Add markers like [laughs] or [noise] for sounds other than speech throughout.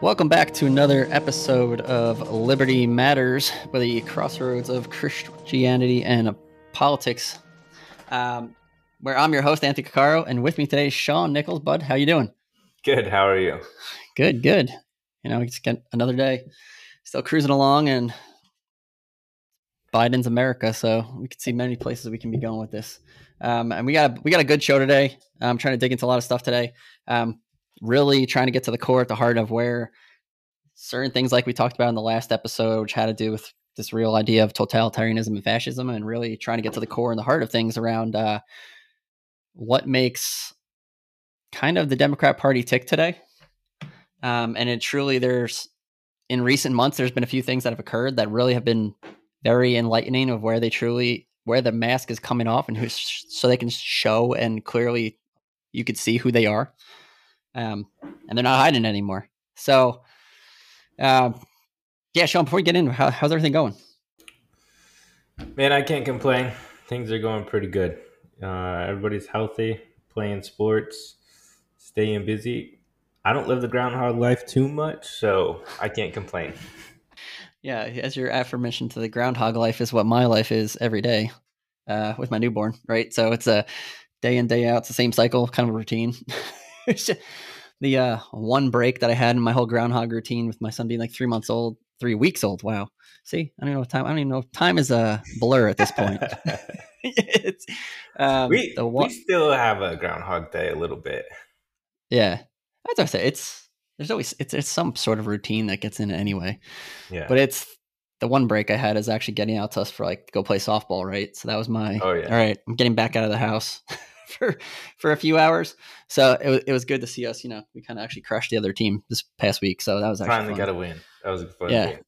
Welcome back to another episode of Liberty Matters, by the crossroads of Christianity and politics. Um, where I'm your host, Anthony Caccaro, and with me today is Sean Nichols. Bud, how you doing? Good. How are you? Good, good. You know, it's another day, still cruising along, and Biden's America, so we can see many places we can be going with this. Um, and we got a, we got a good show today. I'm trying to dig into a lot of stuff today. Um, really trying to get to the core at the heart of where certain things like we talked about in the last episode which had to do with this real idea of totalitarianism and fascism and really trying to get to the core and the heart of things around uh, what makes kind of the democrat party tick today. Um, and it truly there's in recent months there's been a few things that have occurred that really have been very enlightening of where they truly where the mask is coming off and who so they can show and clearly you could see who they are um, and they're not hiding anymore. So, uh, yeah, Sean, before we get in, how, how's everything going? Man, I can't complain. Things are going pretty good. Uh, everybody's healthy, playing sports, staying busy. I don't live the groundhog life too much, so I can't complain. Yeah, as your affirmation to the groundhog life is what my life is every day uh, with my newborn, right? So it's a day in, day out, it's the same cycle, kind of a routine. [laughs] the uh, one break that I had in my whole groundhog routine with my son being like three months old, three weeks old. Wow. See, I don't know time. I don't even know. Time is a blur at this point. [laughs] [laughs] it's, um, we, we still have a groundhog day a little bit. Yeah, as I say, it's there's always it's it's some sort of routine that gets in it anyway. Yeah, but it's the one break I had is actually getting out to us for like go play softball, right? So that was my. Oh yeah. All right, I'm getting back out of the house. [laughs] for for a few hours. So it was, it was good to see us. You know, we kind of actually crushed the other team this past week. So that was actually finally got a win. That was a fun yeah. game.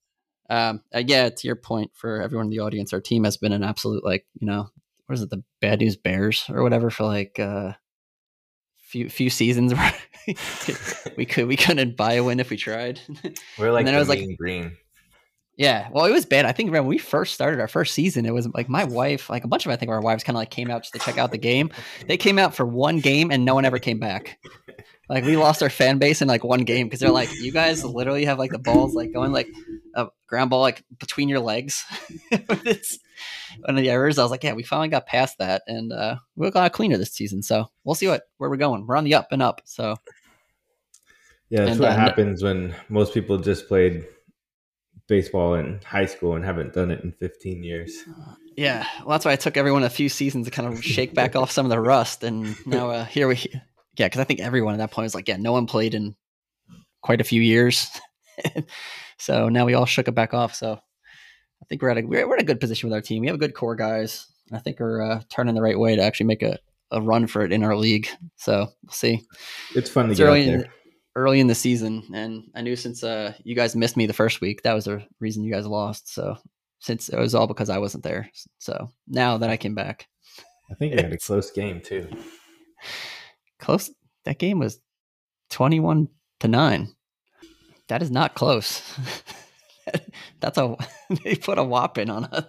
Um, uh, yeah, to your point, for everyone in the audience, our team has been an absolute like you know what is it the bad news bears or whatever for like uh few few seasons [laughs] we could we couldn't buy a win if we tried. We're like and then the I was like green. Yeah, well, it was bad. I think when we first started our first season, it was like my wife, like a bunch of I think our wives kind of like came out just to check out the game. They came out for one game and no one ever came back. Like we lost our fan base in like one game because they're like, you guys literally have like the balls like going like a ground ball like between your legs. [laughs] one of the errors. I was like, yeah, we finally got past that, and uh, we got a lot cleaner this season. So we'll see what where we're going. We're on the up and up. So yeah, that's and, what uh, happens when most people just played baseball in high school and haven't done it in 15 years. Yeah, well, that's why I took everyone a few seasons to kind of shake back off some of the rust, and now uh, here we, yeah, because I think everyone at that point was like, yeah, no one played in quite a few years, [laughs] so now we all shook it back off. So I think we're at a we're, we're in a good position with our team. We have a good core guys. I think we're uh, turning the right way to actually make a, a run for it in our league. So we'll see. It's fun to it's get out there early in the season, and I knew since uh, you guys missed me the first week, that was the reason you guys lost. So since it was all because I wasn't there. So now that I came back, I think you had a close game too. [sighs] Close. That game was twenty-one to nine. That is not close. [laughs] that's a [laughs] they put a whopping on us.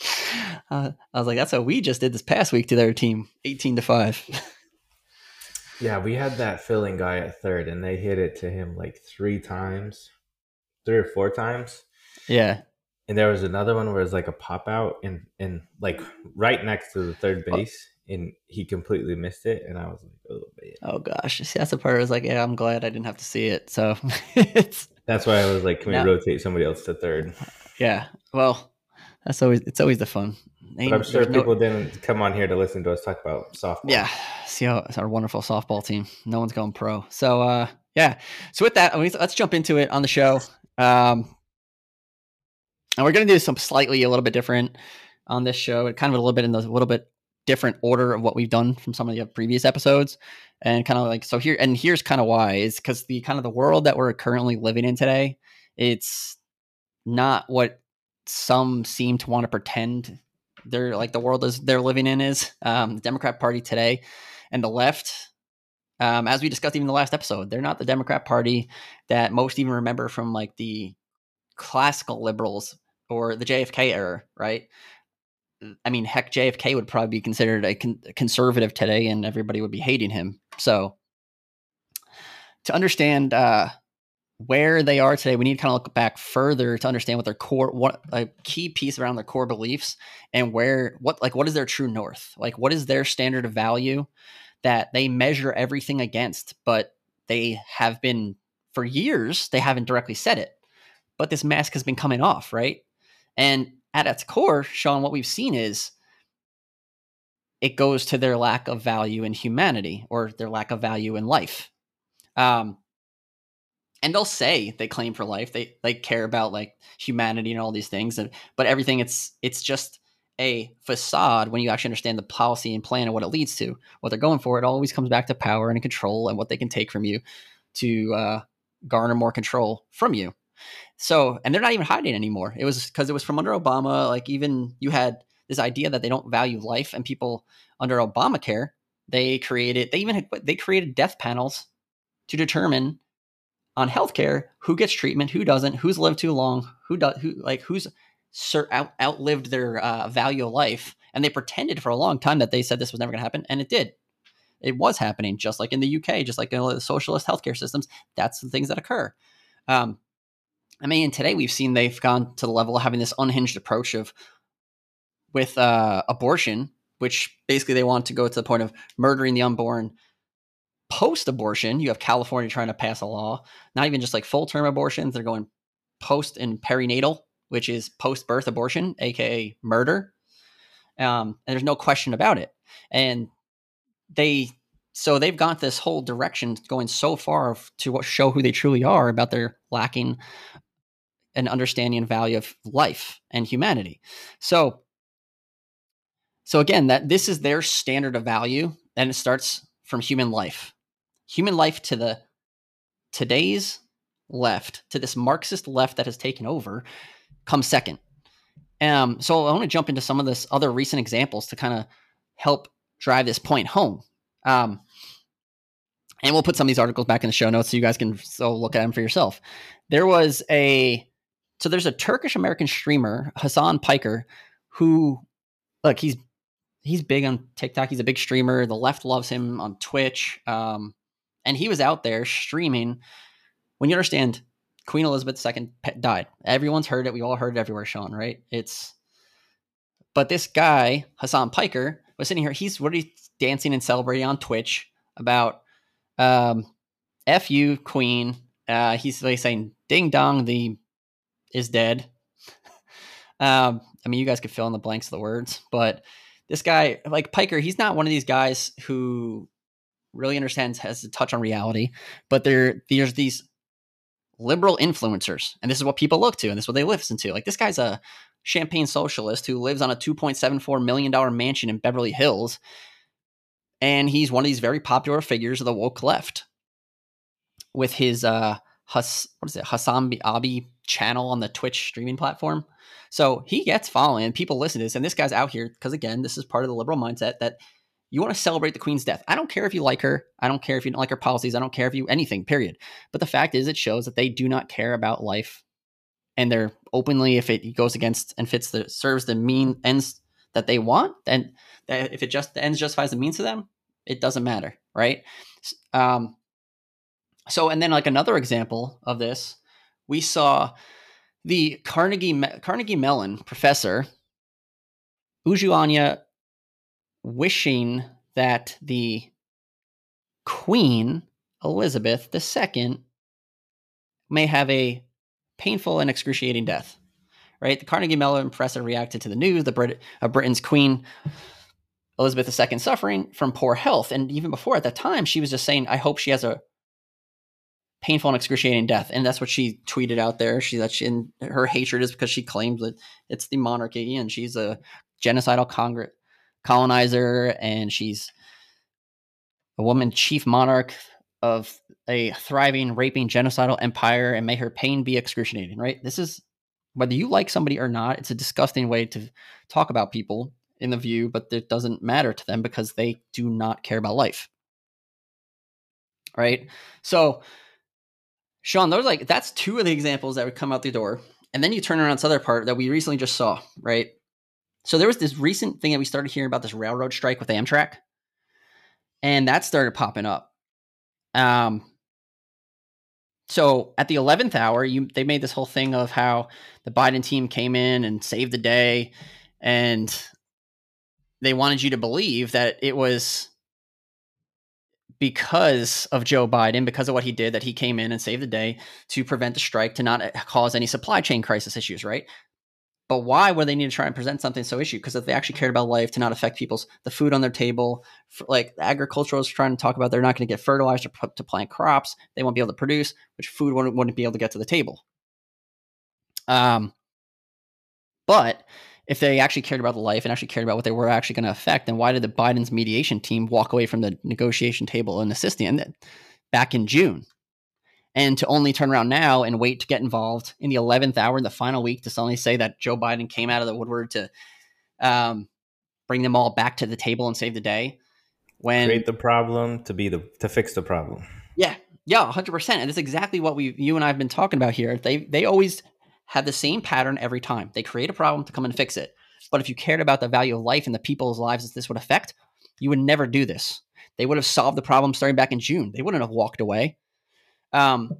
[sighs] Uh, I was like, that's what we just did this past week to their team, eighteen to five. [laughs] Yeah, we had that filling guy at third, and they hit it to him like three times, three or four times. Yeah. And there was another one where it was like a pop out and and like right next to the third oh. base, oh. and he completely missed it. And I was like, oh man. Oh gosh, see, that's the part. I was like, yeah, I'm glad I didn't have to see it. So [laughs] it's that's why I was like, can we now, rotate somebody else to third? Yeah. Well, that's always it's always the fun. But I'm sure people no... didn't come on here to listen to us talk about softball. Yeah, see how it's our wonderful softball team. No one's going pro. So uh, yeah. So with that, let's jump into it on the show. Um, and we're going to do some slightly a little bit different on this show, kind of a little bit in the little bit different order of what we've done from some of the previous episodes, and kind of like so here. And here's kind of why is because the kind of the world that we're currently living in today, it's not what some seem to want to pretend they're like the world is they're living in is um, the Democrat Party today and the left. Um, as we discussed even the last episode, they're not the Democrat Party that most even remember from like the classical liberals or the JFK era, right? I mean, heck, JFK would probably be considered a, con- conservative today, and everybody would be hating him. So, to understand uh, where they are today, we need to kind of look back further to understand what their core, what a key piece around their core beliefs and where, what, like, what is their true north? Like, what is their standard of value that they measure everything against? But they have been, for years, they haven't directly said it. But this mask has been coming off, right? And at its core, Sean, what we've seen is it goes to their lack of value in humanity or their lack of value in life. Um, and they'll say they claim for life. They they care about like humanity and all these things and but everything it's it's just a facade when you actually understand the policy and plan and what it leads to. What they're going for it always comes back to power and control and what they can take from you to uh, garner more control from you. So and they're not even hiding anymore. It was because it was from under obama like even you had this idea that they don't value life and people under obamacare they created they even had, they created death panels to determine on healthcare who gets treatment, who doesn't, who's lived too long, who does, who like who's sur- out, outlived their uh, value of life, and they pretended for a long time that they said this was never going to happen, and it did. It was happening, just like in the UK, just like in the socialist healthcare systems. That's the things that occur. Um, I mean, and today we've seen they've gone to the level of having this unhinged approach of with uh, abortion, which basically they want to go to the point of murdering the unborn post abortion, you have California trying to pass a law, not even just like full term abortions, they're going post and perinatal, which is post birth abortion, aka murder. Um, and there's no question about it. And they, so they've got this whole direction going so far to show who they truly are about their lacking an understanding and value of life and humanity. So, so again, that this is their standard of value, and it starts from human life human life to the today's left, to this Marxist left that has taken over, comes second. Um, so I want to jump into some of this other recent examples to kind of help drive this point home. Um, and we'll put some of these articles back in the show notes so you guys can so look at them for yourself. There was a so there's a Turkish American streamer Hasan Piker who look he's he's big on TikTok. He's a big streamer. The left loves him on Twitch. Um, and he was out there streaming. When you understand, Queen Elizabeth II died. Everyone's heard it. We all heard it everywhere, Sean. Right? It's. But this guy Hasan Piker was sitting here. He's what he's dancing and celebrating on Twitch about um, "F you, Queen." Uh, he's like saying "Ding dong," the is dead. [laughs] um, I mean, you guys could fill in the blanks of the words, but this guy, like Piker, he's not one of these guys who really understands has a touch on reality, but there there's these liberal influencers, and this is what people look to, and this is what they listen to. Like this guy's a champagne socialist who lives on a 2.74 million dollar mansion in Beverly Hills, and he's one of these very popular figures of the woke left with his uh Hus, what is it Hassan Abi channel on the Twitch streaming platform. So he gets following, and people listen to this, and this guy's out here because again, this is part of the liberal mindset that you want to celebrate the queen's death. I don't care if you like her. I don't care if you don't like her policies. I don't care if you anything, period. But the fact is, it shows that they do not care about life. And they're openly, if it goes against and fits the serves the mean ends that they want, then if it just the ends justifies the means to them, it doesn't matter, right? Um, so, and then like another example of this, we saw the Carnegie Carnegie Mellon professor Uju Anya wishing that the Queen Elizabeth II may have a painful and excruciating death. Right? The Carnegie Mellon professor reacted to the news the Brit- of Britain's Queen Elizabeth II suffering from poor health. And even before at that time, she was just saying, I hope she has a painful and excruciating death. And that's what she tweeted out there. She that she and her hatred is because she claims that it's the monarchy and she's a genocidal congress colonizer, and she's a woman chief monarch of a thriving, raping, genocidal empire, and may her pain be excruciating, right? This is whether you like somebody or not, it's a disgusting way to talk about people in the view, but it doesn't matter to them because they do not care about life. Right? So, Sean, those like that's two of the examples that would come out the door. And then you turn around this other part that we recently just saw, right? So there was this recent thing that we started hearing about this railroad strike with Amtrak, and that started popping up. Um, So at the 11th hour, you they made this whole thing of how the Biden team came in and saved the day and they wanted you to believe that it was because of Joe Biden, because of what he did, that he came in and saved the day to prevent the strike, to not uh, cause any supply chain crisis issues, right? But why would they need to try and present something so issue? Because if they actually cared about life, to not affect people's the food on their table, like the agriculturalists trying to talk about, they're not going to get fertilizer to plant crops, they won't be able to produce, which food wouldn't, wouldn't be able to get to the table. Um, but if they actually cared about the life and actually cared about what they were actually going to affect, then why did the Biden's mediation team walk away from the negotiation table and assisting it back in June? And to only turn around now and wait to get involved in the 11th hour in the final week to suddenly say that Joe Biden came out of the woodwork to um, bring them all back to the table and save the day. When create the problem to be the to fix the problem. Yeah, yeah, hundred percent. And that's exactly what we you and I have been talking about here. They they always have the same pattern every time. They create a problem to come and fix it. But if you cared about the value of life and the people's lives that this would affect, you would never do this. They would have solved the problem starting back in June. They wouldn't have walked away. Um,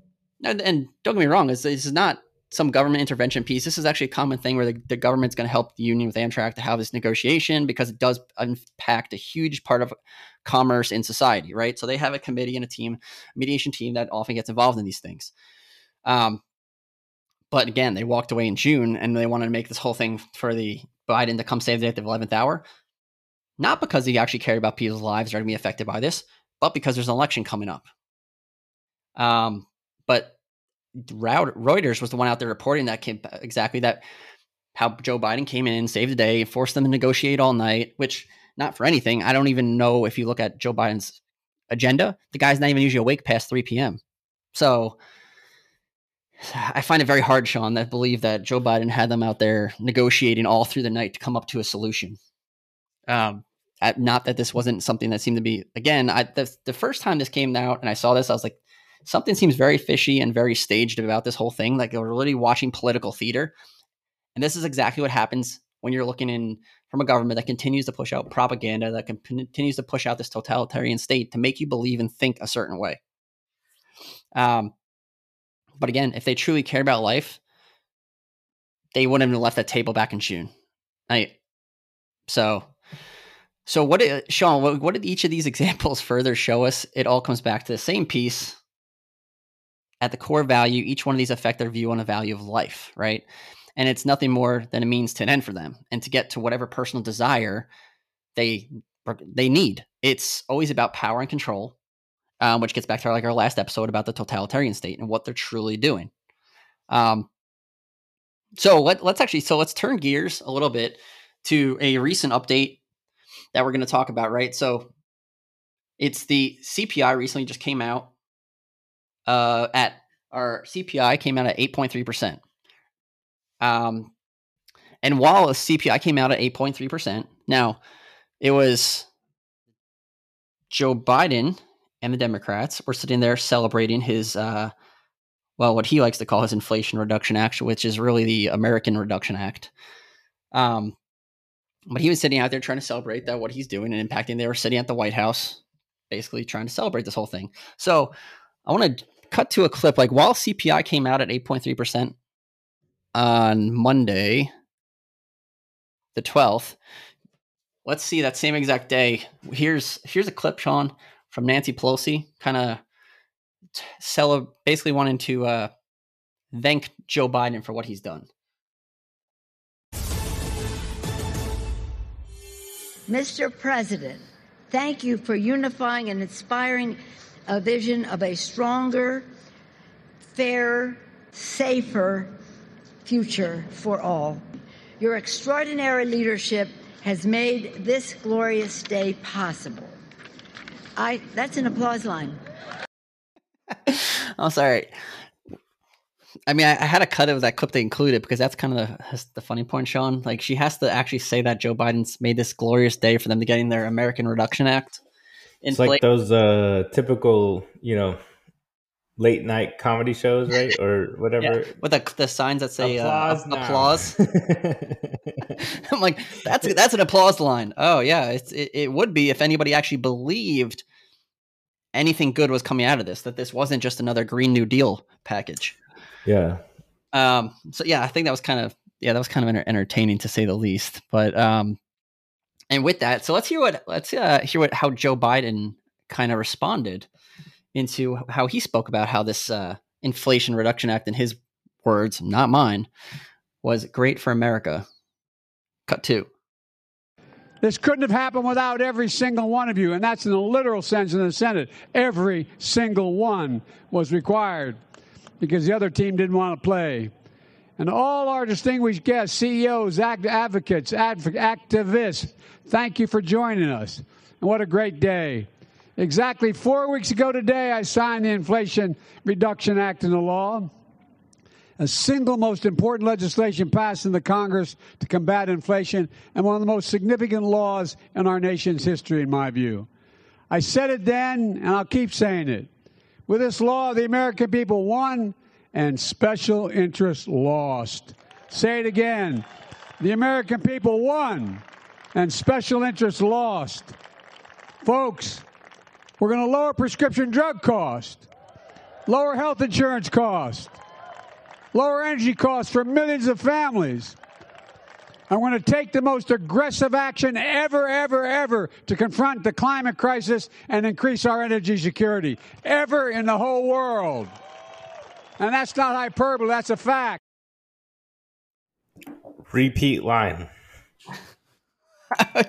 and, and don't get me wrong, this, is not some government intervention piece. This is actually a common thing where the, the government's going to help the union with Amtrak to have this negotiation because it does impact a huge part of commerce in society, right? So they have a committee and a team, mediation team that often gets involved in these things. Um, but again, they walked away in June and they wanted to make this whole thing for the Biden to come save the day at the 11th hour. Not because he actually cared about people's lives are going to be affected by this, but because there's an election coming up. Um, but Reuters was the one out there reporting that came, exactly that how Joe Biden came in, saved the day, forced them to negotiate all night, which not for anything. I don't even know if you look at Joe Biden's agenda, the guy's not even usually awake past 3 p.m. So I find it very hard, Sean, that believe that Joe Biden had them out there negotiating all through the night to come up to a solution. Um, not that this wasn't something that seemed to be again. I, the, the first time this came out and I saw this, I was like, something seems very fishy and very staged about this whole thing. Like we're really watching political theater, and this is exactly what happens when you're looking in from a government that continues to push out propaganda, that continues to push out this totalitarian state to make you believe and think a certain way. Um, but again, if they truly cared about life, they wouldn't have left that table back in June. I so so what did Sean? What, what did each of these [laughs] examples further show us? It all comes back to the same piece. At the core value, each one of these affect their view on the value of life, right? And it's nothing more than a means to an end for them, and to get to whatever personal desire they they need. It's always about power and control, um, which gets back to our, like our last episode about the totalitarian state and what they're truly doing. Um, so let, let's actually so let's turn gears a little bit to a recent update that we're going to talk about. Right, so it's the CPI recently just came out. Uh, at our CPI came out at eight point three percent. Um, and while the CPI came out at eight point three percent, now it was Joe Biden and the Democrats were sitting there celebrating his, uh, well, what he likes to call his Inflation Reduction Act, which is really the American Reduction Act. Um, but he was sitting out there trying to celebrate that what he's doing and impacting. They were sitting at the White House, basically trying to celebrate this whole thing. So I want to cut to a clip. Like while CPI came out at 8.3 percent on Monday, the 12th. Let's see that same exact day. Here's here's a clip, Sean, from Nancy Pelosi, kind of basically wanting to uh, thank Joe Biden for what he's done. Mr. President, thank you for unifying and inspiring a vision of a stronger, fairer, safer future for all. Your extraordinary leadership has made this glorious day possible. I that's an applause line. I'm [laughs] sorry. I mean, I, I, had to cut it with that clip they included because that's kind of the, the funny point, Sean. Like, she has to actually say that Joe Biden's made this glorious day for them to getting their American Reduction Act. It's like those uh, typical, you know, late night comedy shows, right, [laughs] or whatever. Yeah, with the, the signs that say applause. Uh, applause. [laughs] [laughs] I'm like, that's that's an applause line. Oh yeah, it's, it, it would be if anybody actually believed anything good was coming out of this. That this wasn't just another Green New Deal package. Yeah. Um. So yeah, I think that was kind of yeah that was kind of entertaining to say the least. But um, and with that, so let's hear what let's uh, hear what how Joe Biden kind of responded into how he spoke about how this uh, Inflation Reduction Act, in his words, not mine, was great for America. Cut two. This couldn't have happened without every single one of you, and that's in the literal sense in the Senate. Every single one was required because the other team didn't want to play. And all our distinguished guests, CEOs, act- advocates, adv- activists, thank you for joining us. And what a great day. Exactly four weeks ago today, I signed the Inflation Reduction Act into law, a single most important legislation passed in the Congress to combat inflation, and one of the most significant laws in our nation's history, in my view. I said it then, and I'll keep saying it. With this law, the American people won, and special interests lost. Say it again. The American people won, and special interests lost. Folks, we're going to lower prescription drug costs, lower health insurance costs, lower energy costs for millions of families. I'm going to take the most aggressive action ever, ever, ever to confront the climate crisis and increase our energy security, ever in the whole world. And that's not hyperbole, that's a fact. Repeat line. [laughs]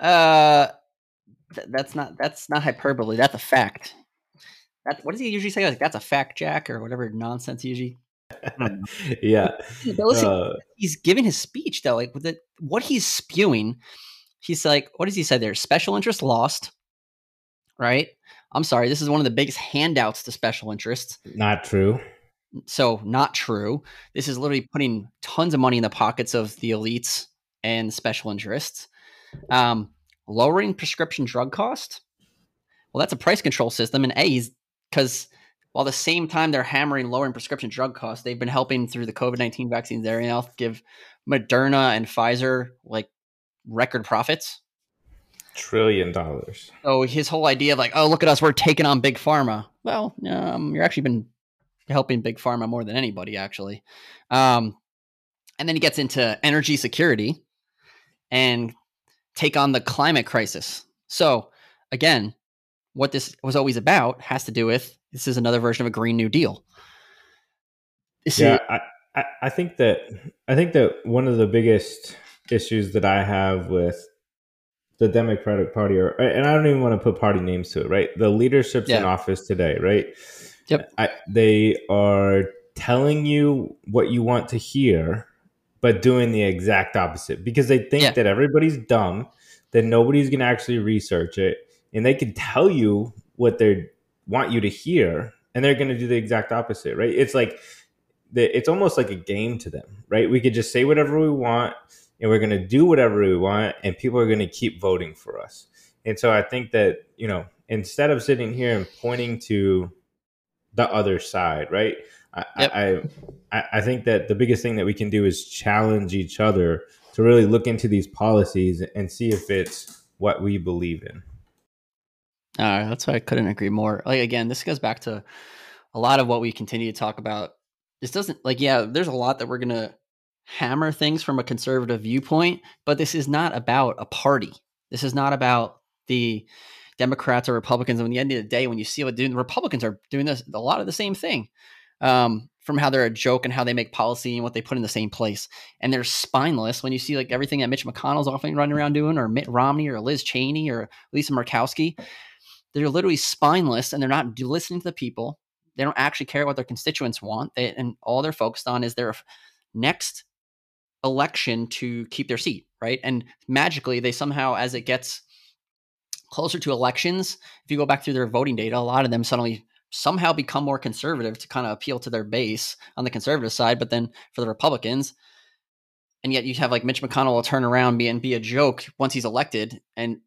uh, th- that's not that's not hyperbole. That's a fact. That what does he usually say? Like that's a fact, Jack, or whatever nonsense usually. [laughs] yeah. But listen, Uh, he's giving his speech though. Like with the, what he's spewing, he's like, what does he say there? Special interest lost, right? I'm sorry, this is one of the biggest handouts to special interests. not true. So not true. This is literally putting tons of money in the pockets of the elites and special interests. Um, lowering prescription drug cost. Well, that's a price control system, and A is because while the same time they're hammering lowering prescription drug costs, they've been helping through the COVID nineteen vaccines. They're give Moderna and Pfizer like record profits. Trillion dollars. So his whole idea of like, oh, look at us, we're taking on big pharma. Well, um, you're actually been helping big pharma more than anybody, actually. Um, and then he gets into energy security and take on the climate crisis. So again, what this was always about has to do with this is another version of a Green New Deal. This Yeah, is- I, I, I think that I think that one of the biggest issues that I have with the Democratic Party, or and I don't even want to put party names to it, right? The leadership's in office today, right? Yep. I, they are telling you what you want to hear, but doing the exact opposite because they think Yeah. that everybody's dumb, that nobody's going to actually research it, and they can tell you what they want you to hear, and they're going to do the exact opposite, right? It's like the, it's almost like a game to them, right? We could just say whatever we want, and we're going to do whatever we want, and people are going to keep voting for us. And so I think that you know, instead of sitting here and pointing to the other side, right? I, Yep. I, I think that the biggest thing that we can do is challenge each other to really look into these policies and see if it's what we believe in. Uh, that's why I couldn't agree more. Like again, this goes back to a lot of what we continue to talk about. This doesn't like yeah, there's a lot that we're gonna hammer things from a conservative viewpoint, but this is not about a party. This is not about the Democrats or Republicans. And at the end of the day, when you see what doing, the Republicans are doing this a lot of the same thing. Um, from how they're a joke and how they make policy and what they put in the same place. And they're spineless when you see like everything that Mitch McConnell's often running around doing, or Mitt Romney, or Liz Cheney, or Lisa Murkowski they're literally spineless and they're not listening to the people. They don't actually care what their constituents want. They, and all they're focused on is their next election to keep their seat, right? And magically, they somehow, as it gets closer to elections, if you go back through their voting data, a lot of them suddenly somehow become more conservative to kind of appeal to their base on the conservative side. But then for the Republicans, and yet you have like Mitch McConnell will turn around be, and be a joke once he's elected and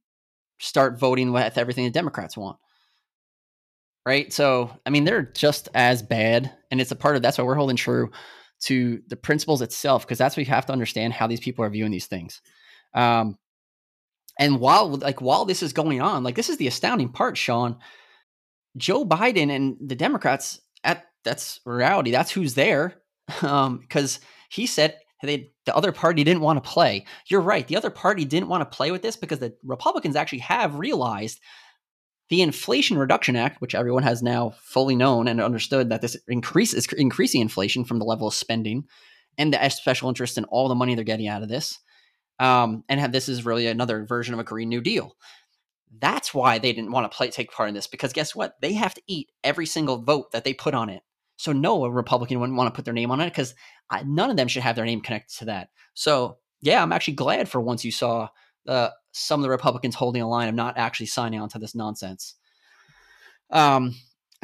start voting with everything the Democrats want. Right. So, I mean, they're just as bad. And it's a part of that's why we're holding true to the principles itself, because that's what you have to understand how these people are viewing these things. Um, and while like while this is going on, like this is the astounding part, Sean. Joe Biden and the Democrats at that's reality. That's who's there. [laughs] Um, because he said they the other party didn't want to play. You're right. The other party didn't want to play with this because the Republicans actually have realized the Inflation Reduction Act, which everyone has now fully known and understood that this increase is increasing inflation from the level of spending and the special interest in all the money they're getting out of this. Um, and have, this is really another version of a Green New Deal. That's why they didn't want to play take part in this because guess what? They have to eat every single vote that they put on it. So no, a Republican wouldn't want to put their name on it because none of them should have their name connected to that. So yeah, I'm actually glad for once you saw uh, some of the Republicans holding a line of not actually signing on to this nonsense. Um,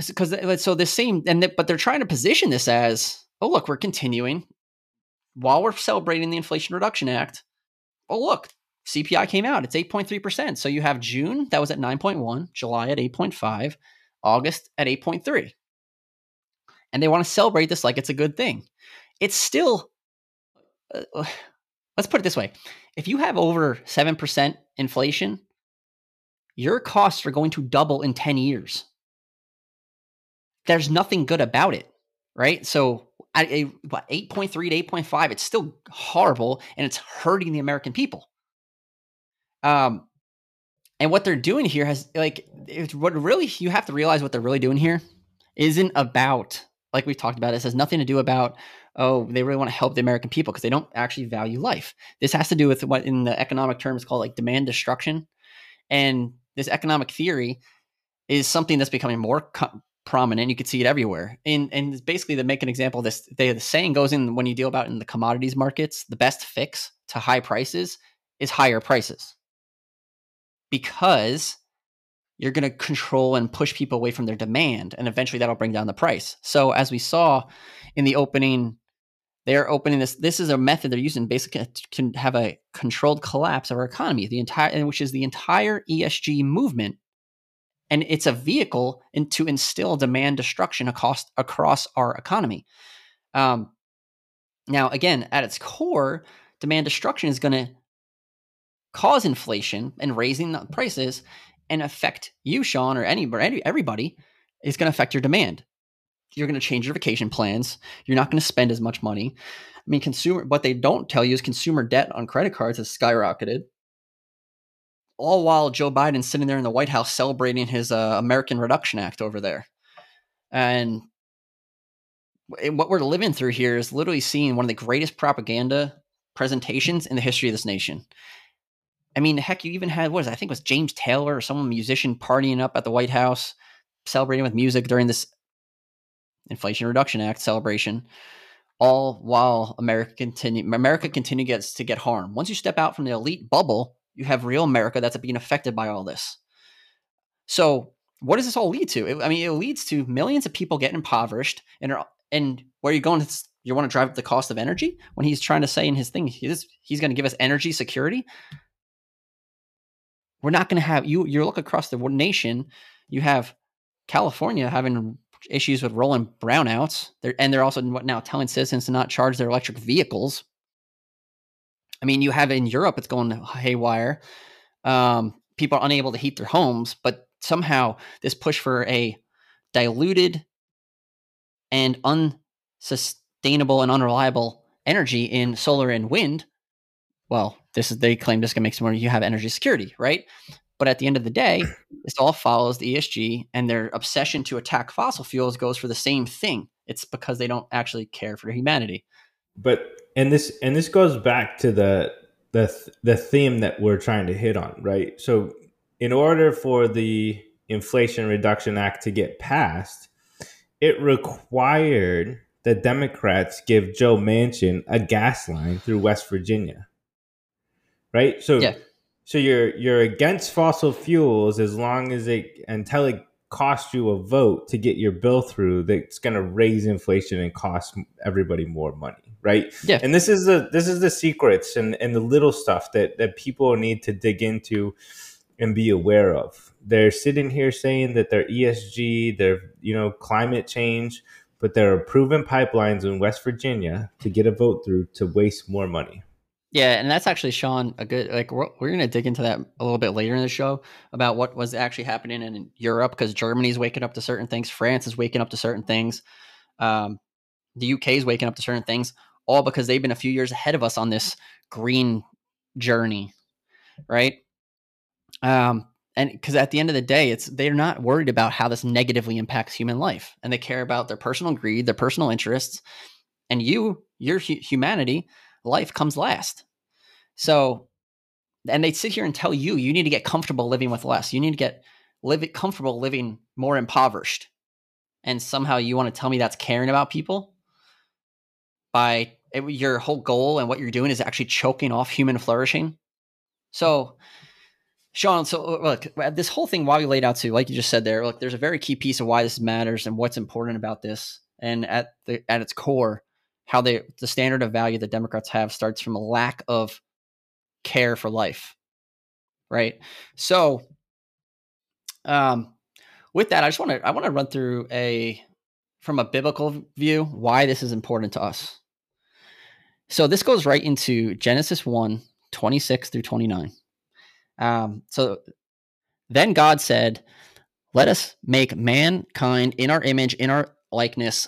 because so the same and they, but they're trying to position this as oh look we're continuing while we're celebrating the Inflation Reduction Act. Oh look, CPI came out. It's 8.3%. So you have June, that was at 9.1, July at 8.5, August at 8.3. And they want to celebrate this like it's a good thing. It's still, uh, [sighs] let's put it this way if you have over 7% inflation, your costs are going to double in 10 years. There's nothing good about it, right? So at a what 8.3 to 8.5, it's still horrible and it's hurting the American people. Um, and what they're doing here has like it's what really you have to realize what they're really doing here isn't about like we've talked about. This has nothing to do about oh they really want to help the American people because they don't actually value life. This has to do with what in the economic terms called like demand destruction, and this economic theory is something that's becoming more co- prominent. You can see it everywhere. And and basically to make an example this, they, the saying goes in when you deal about in the commodities markets, the best fix to high prices is higher prices because you're going to control and push people away from their demand and eventually that'll bring down the price. So as we saw in the opening they're opening this this is a method they're using basically to have a controlled collapse of our economy the entire which is the entire esg movement. And it's a vehicle in, to instill demand destruction across across our economy. Um, now again at its core demand destruction is going to cause inflation and raising the prices and affect you, Sean, or anybody, everybody is going to affect your demand. You're going to change your vacation plans. You're not going to spend as much money. I mean, consumer, what they don't tell you is consumer debt on credit cards has skyrocketed. All while Joe Biden's sitting there in the White House celebrating his uh, American Reduction Act over there. And what we're living through here is literally seeing one of the greatest propaganda presentations in the history of this nation. I mean, heck, you even had what is it? I think it was James Taylor or some musician partying up at the White House, celebrating with music during this Inflation Reduction Act celebration, all while America continue America continue gets to get harmed. Once you step out from the elite bubble, you have real America that's being affected by all this. So, what does this all lead to? I mean, it leads to millions of people getting impoverished, and are, and where are you going? You want to drive up the cost of energy when he's trying to say in his thing he's he's going to give us energy security. We're not going to have you. You look across the nation. You have California having issues with rolling brownouts. They're, and they're also now telling citizens to not charge their electric vehicles. I mean, you have in Europe, it's going haywire. Um, people are unable to heat their homes, but somehow this push for a diluted and unsustainable and unreliable energy in solar and wind well, this is they claim this can make some more. You have energy security, right? But at the end of the day, [clears throat] this all follows the ESG, and their obsession to attack fossil fuels goes for the same thing. It's because they don't actually care for humanity. But and this and this goes back to the the the theme that we're trying to hit on, right? So, in order for the Inflation Reduction Act to get passed, it required the Democrats give Joe Manchin a gas line through West Virginia right? So yeah. so you're you're against fossil fuels as long as it until it costs you a vote to get your bill through that's going to raise inflation and cost everybody more money right yeah and this is the this is the secrets and and the little stuff that that people need to dig into and be aware of they're sitting here saying that they're esg they're you know climate change but there are proven pipelines in west virginia to get a vote through to waste more money Yeah, and that's actually Sean a good like we're, we're going to dig into that a little bit later in the show about what was actually happening in Europe because Germany's waking up to certain things, France is waking up to certain things, um, the UK is waking up to certain things, all because they've been a few years ahead of us on this green journey, right? Um, and because at the end of the day, it's they're not worried about how this negatively impacts human life, and they care about their personal greed, their personal interests, and you, your hu- humanity life comes last. So, and they sit here and tell you you need to get comfortable living with less. You need to get live comfortable living more impoverished. And somehow you want to tell me that's caring about people by it, your whole goal and what you're doing is actually choking off human flourishing. So, Sean, so uh, look, this whole thing, while we laid out to, like you just said there, look, there's a very key piece of why this matters and what's important about this. And at the at its core, how they the standard of value that Democrats have starts from a lack of care for life. Right. So um with that, I just want to I want to run through a from a biblical view why this is important to us. So this goes right into Genesis 1, 26 through 29. Um, so then God said, Let us make mankind in our image, in our likeness,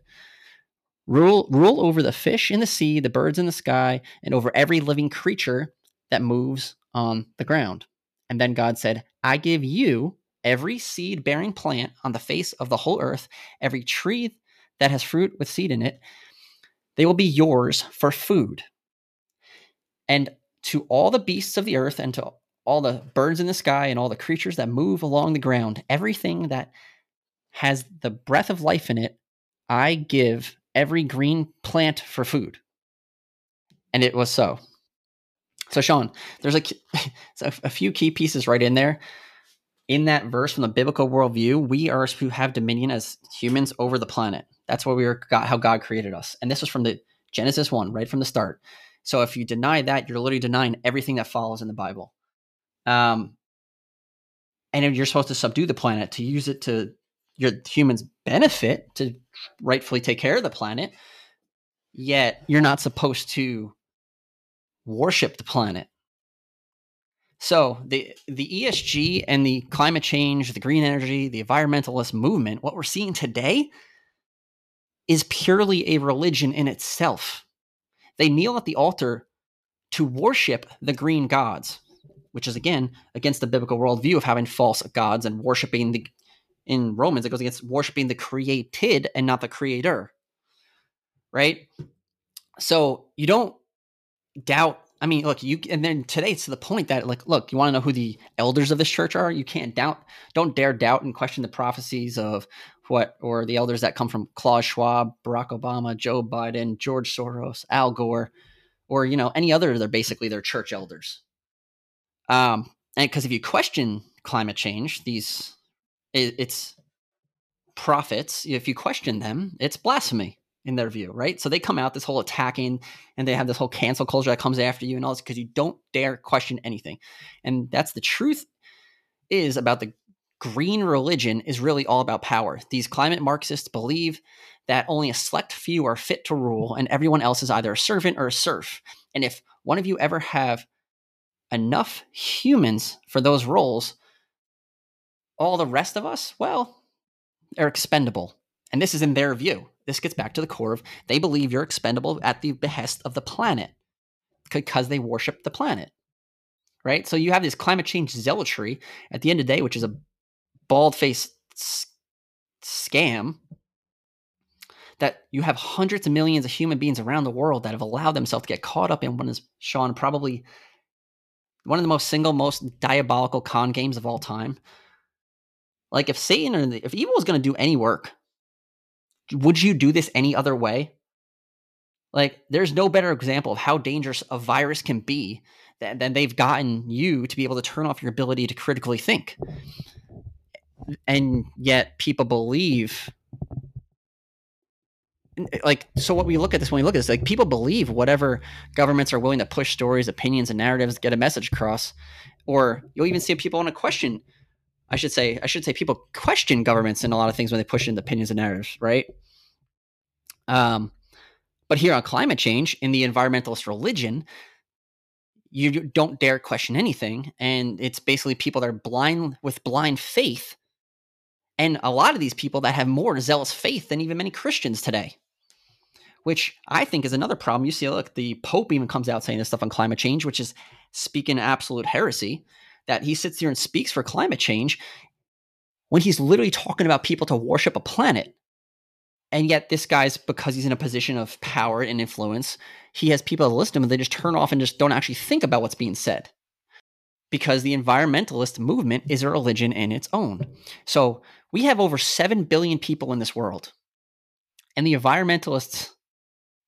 Rule, rule over the fish in the sea, the birds in the sky, and over every living creature that moves on the ground. And then God said, I give you every seed bearing plant on the face of the whole earth, every tree that has fruit with seed in it, they will be yours for food. And to all the beasts of the earth, and to all the birds in the sky, and all the creatures that move along the ground, everything that has the breath of life in it, I give every green plant for food. And it was so. So, Sean, there's a, [laughs] a few key pieces right in there. In that verse from the biblical worldview, we are to have dominion as humans over the planet. That's what we got how God created us. And this was from the Genesis 1, right from the start. So if you deny that, you're literally denying everything that follows in the Bible. Um, and you're supposed to subdue the planet to use it to your humans benefit to rightfully take care of the planet, yet you're not supposed to worship the planet. So the the ESG and the climate change, the green energy, the environmentalist movement, what we're seeing today is purely a religion in itself. They kneel at the altar to worship the green gods, which is again against the biblical worldview of having false gods and worshiping the in Romans, it goes against worshiping the created and not the creator. Right? So you don't doubt. I mean, look, you and then today it's to the point that like, look, you want to know who the elders of this church are? You can't doubt, don't dare doubt and question the prophecies of what or the elders that come from Klaus Schwab, Barack Obama, Joe Biden, George Soros, Al Gore, or you know, any other they're basically their church elders. Um, and because if you question climate change, these it, it's prophets. If you question them, it's blasphemy in their view, right? So they come out this whole attacking and they have this whole cancel culture that comes after you and all this because you don't dare question anything. And that's the truth is about the green religion is really all about power. These climate Marxists believe that only a select few are fit to rule and everyone else is either a servant or a serf. And if one of you ever have enough humans for those roles, all the rest of us, well, are expendable. And this is in their view. This gets back to the core of they believe you're expendable at the behest of the planet because they worship the planet. Right? So you have this climate change zealotry at the end of the day, which is a bald faced scam that you have hundreds of millions of human beings around the world that have allowed themselves to get caught up in what is Sean probably one of the most single most diabolical con games of all time like if Satan or the, if evil is going to do any work, would you do this any other way? Like there's no better example of how dangerous a virus can be than, than they've gotten you to be able to turn off your ability to critically think. And yet people believe eh, like so what we look at this when we look at this like people believe whatever governments are willing to push stories opinions and narratives get a message across or you'll even see people want to question i should say i should say people question governments and a lot of things when they push in opinions and narratives right um but here on climate change in the environmentalist religion you don't dare question anything and it's basically people that are blind with blind faith and a lot of these people that have more zealous faith than even many Christians today, which I think is another problem. You see, look, the Pope even comes out saying this stuff on climate change, which is speaking absolute heresy. That he sits there and speaks for climate change when he's literally talking about people to worship a planet. And yet, this guy's because he's in a position of power and influence, he has people that listen to him and they just turn off and just don't actually think about what's being said because the environmentalist movement is a religion in its own. So we have over 7 billion people in this world. And the environmentalists,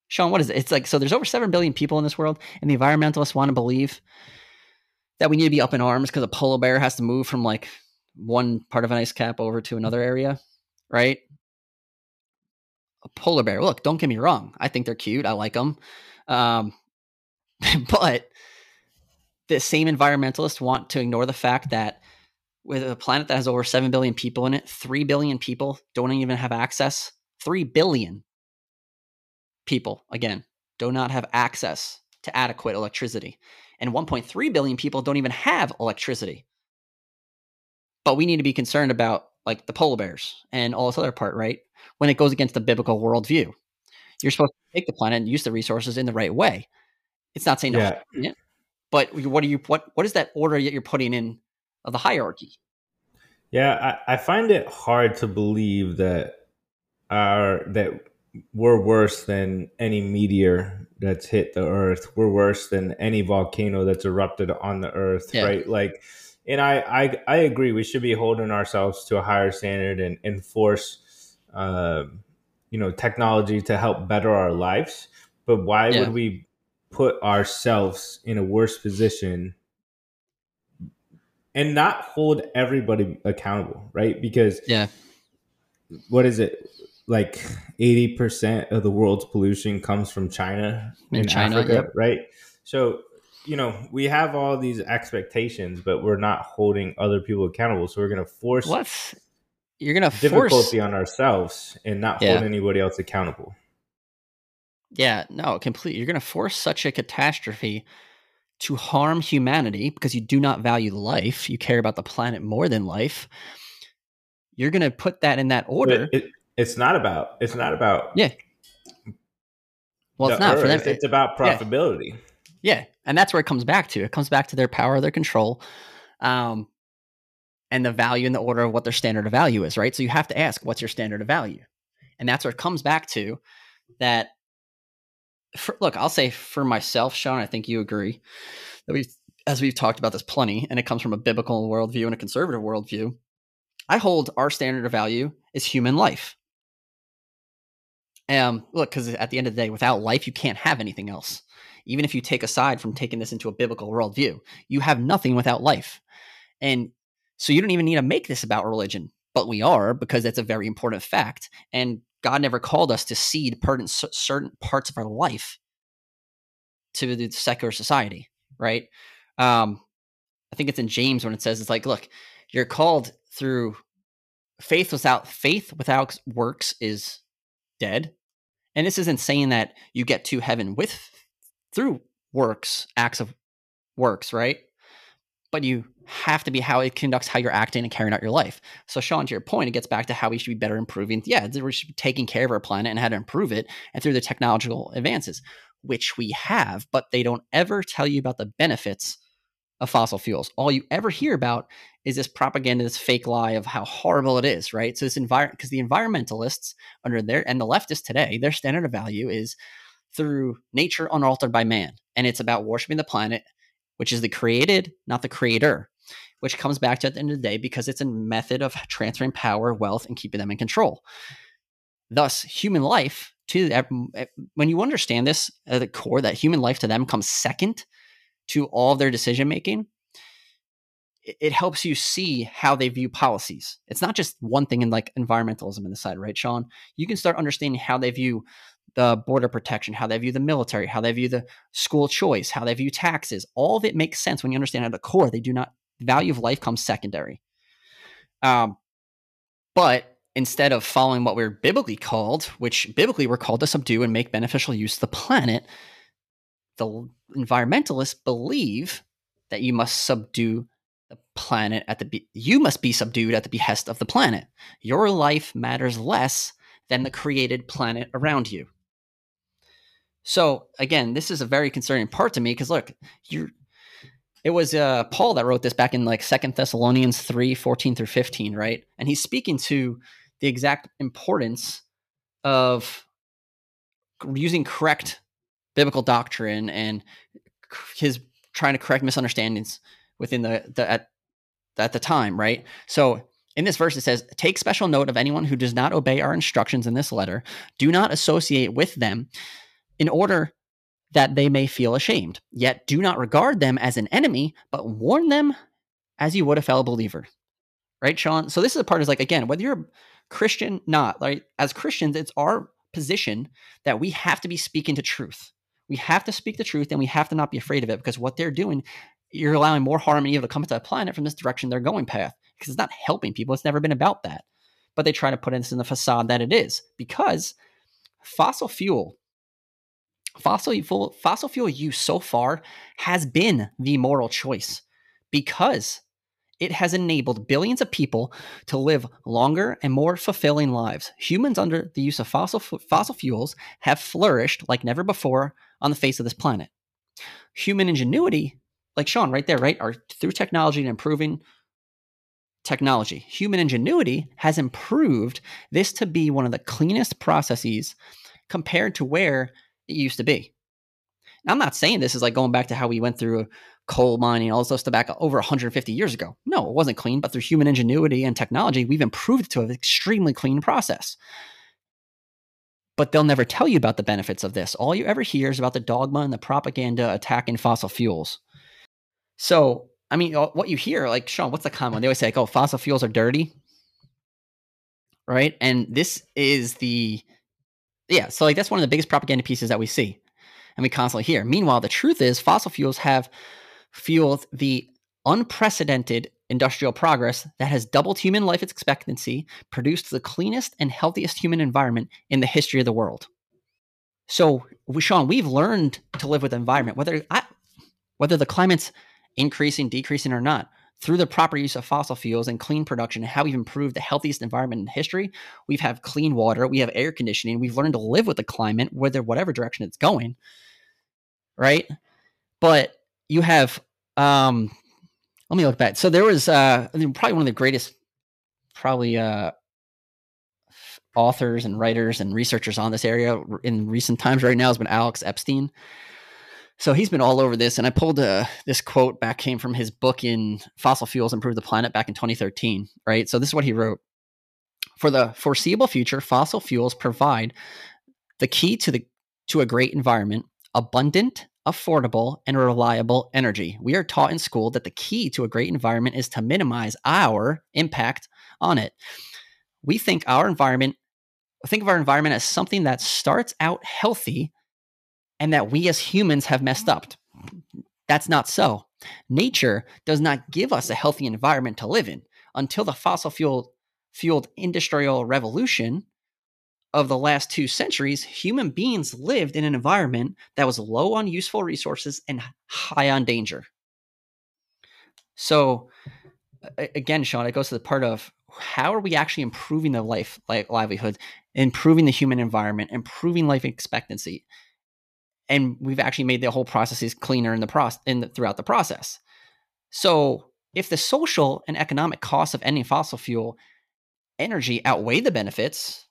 Sean, what is it? It's like, so there's over 7 billion people in this world, and the environmentalists want to believe that we need to be up in arms because a polar bear has to move from like one part of an ice cap over to another area, right? A polar bear. Look, don't get me wrong. I think they're cute. I like them. Um, [laughs] but the same environmentalists want to ignore the fact that with a planet that has over 7 billion people in it, 3 billion people don't even have access. 3 billion people, again, do not have access to adequate electricity. And 1.3 billion people don't even have electricity. But we need to be concerned about like the polar bears and all this other part, right? When it goes against the biblical worldview. You're supposed to take the planet and use the resources in the right way. It's not saying yeah. no, but what are you what what is that order that you're putting in of the hierarchy? Yeah, I, I find it hard to believe that our that we're worse than any meteor that's hit the earth. We're worse than any volcano that's erupted on the earth, yeah. right? Like and I, I I agree we should be holding ourselves to a higher standard and enforce uh, you know technology to help better our lives. But why yeah. would we put ourselves in a worse position and not hold everybody accountable, right? Because yeah, what is it? Like eighty percent of the world's pollution comes from China in, in China, Africa, yep. right? So you know we have all these expectations, but we're not holding other people accountable. So we're going to force what you're going to difficulty force... on ourselves and not yeah. hold anybody else accountable. Yeah, no, completely. You're going to force such a catastrophe to harm humanity because you do not value life. You care about the planet more than life. You're going to put that in that order. It, it, it's not about. It's not about. Yeah. Well, it's not earth. for them. It's about profitability. Yeah. yeah. and that's where it comes back to. It comes back to their power, their control, um, and the value and the order of what their standard of value is. Right. So you have to ask, what's your standard of value? And that's where it comes back to. That for, look, I'll say for myself, Sean, I think you agree that we've as we've talked about this plenty, and it comes from a biblical worldview and a conservative worldview. I hold our standard of value is human life. Um, look, because at the end of the day, without life, you can't have anything else. Even if you take aside from taking this into a biblical worldview, you have nothing without life. And so you don't even need to make this about religion, but we are because that's a very important fact. And God never called us to cede certain parts of our life to the secular society, right? Um, I think it's in James when it says it's like, look, you're called through faith without faith without works is dead. And this isn't saying that you get to heaven with through works, acts of works, right? But you have to be how it conducts how you're acting and carrying out your life. So, Sean, to your point, it gets back to how we should be better improving. Yeah, we should be taking care of our planet and how to improve it, and through the technological advances, which we have, but they don't ever tell you about the benefits of fossil fuels. All you ever hear about is this propaganda, this fake lie of how horrible it is, right? So, this environment, because the environmentalists under there and the leftists today, their standard of value is through nature unaltered by man, and it's about worshiping the planet which is the created, not the creator which comes back to at the end of the day because it's a method of transferring power, wealth, and keeping them in control. Thus, human life to when you understand this at the core, that human life to them comes second to all of their decision making, it, helps you see how they view policies. It's not just one thing in like environmentalism in the side, right, Sean? You can start understanding how they view the border protection, how they view the military, how they view the school choice, how they view taxes. All of it makes sense when you understand at the core they do not value of life comes secondary. Um, but instead of following what we're biblically called, which biblically we're called to subdue and make beneficial use of the planet, the environmentalists believe that you must subdue the planet at the be- you must be subdued at the behest of the planet. Your life matters less than the created planet around you. So again, this is a very concerning part to me because look, you're it was uh, Paul that wrote this back in like Second Thessalonians 3, 14 through 15, right? And he's speaking to the exact importance of using correct biblical doctrine and his trying to correct misunderstandings within the, the at, at the time, right? So in this verse, it says, Take special note of anyone who does not obey our instructions in this letter. Do not associate with them in order that they may feel ashamed. Yet do not regard them as an enemy, but warn them as you would a fellow believer. Right, Sean? So this is a part is like, again, whether you're Christian, not, right? As Christians, it's our position that we have to be speaking to truth. We have to speak the truth and we have to not be afraid of it because what they're doing, you're allowing more harm and evil to come into the planet from this direction they're going path because it's not helping people. It's never been about that. But they try to put this in the facade that it is because fossil fuel, fossil fuel, fossil fuel use so far has been the moral choice because it has enabled billions of people to live longer and more fulfilling lives. Humans under the use of fossil fossil fuels have flourished like never before on the face of this planet. Human ingenuity, like Sean right there, right, are through technology and improving technology. Human ingenuity has improved this to be one of the cleanest processes compared to where it used to be. Now, I'm not saying this is like going back to how we went through coal mining, all this stuff back over 150 years ago. No, it wasn't clean, but through human ingenuity and technology, we've improved it to an extremely clean process. But they'll never tell you about the benefits of this. All you ever hear is about the dogma and the propaganda attacking fossil fuels. So I mean, uh, what you hear, like Sean, what's the common? They always say, like, "Oh, fossil fuels are dirty," right? And this is the, yeah. So like that's one of the biggest propaganda pieces that we see, and we constantly hear. Meanwhile, the truth is, fossil fuels have fueled the unprecedented industrial progress that has doubled human life expectancy, produced the cleanest and healthiest human environment in the history of the world. So, Sean, we've learned to live with the environment, whether I, whether the climate's increasing, decreasing, or not. Through the proper use of fossil fuels and clean production, how we've improved the healthiest environment in history, we've have clean water, we have air conditioning, we've learned to live with the climate, whether whatever direction it's going, right? But you have, um, let me look back. So there was uh, probably one of the greatest, probably uh, authors and writers and researchers on this area in recent times right now has been Alex Epstein. So he's been all over this, and I pulled uh, this quote back came from his book in Fossil Fuels Improve the Planet back in 2013. Right, so this is what he wrote: For the foreseeable future, fossil fuels provide the key to the to a great environment, abundant, affordable, and reliable energy. We are taught in school that the key to a great environment is to minimize our impact on it. We think our environment think of our environment as something that starts out healthy and that we as humans have messed up. That's not so. Nature does not give us a healthy environment to live in until the fossil fuel fueled industrial revolution of the last two centuries, human beings lived in an environment that was low on useful resources and high on danger. So, again, Sean, it goes to the part of how are we actually improving the life like livelihood, improving the human environment, improving life expectancy, and we've actually made the whole processes cleaner in the process in the, throughout the process. So if the social and economic costs of ending fossil fuel energy outweigh the benefits,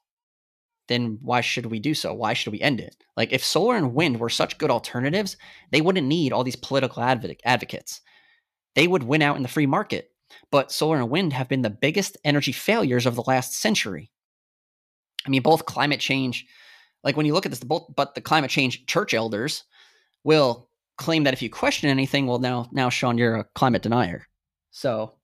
then why should we do so? Why should we end it? Like if solar and wind were such good alternatives, they wouldn't need all these political adv- advocates. They would win out in the free market. But solar and wind have been the biggest energy failures of the last century. I mean, both climate change like when you look at this, both, but the climate change church elders will claim that if you question anything, well, now, now, Sean, you're a climate denier. So,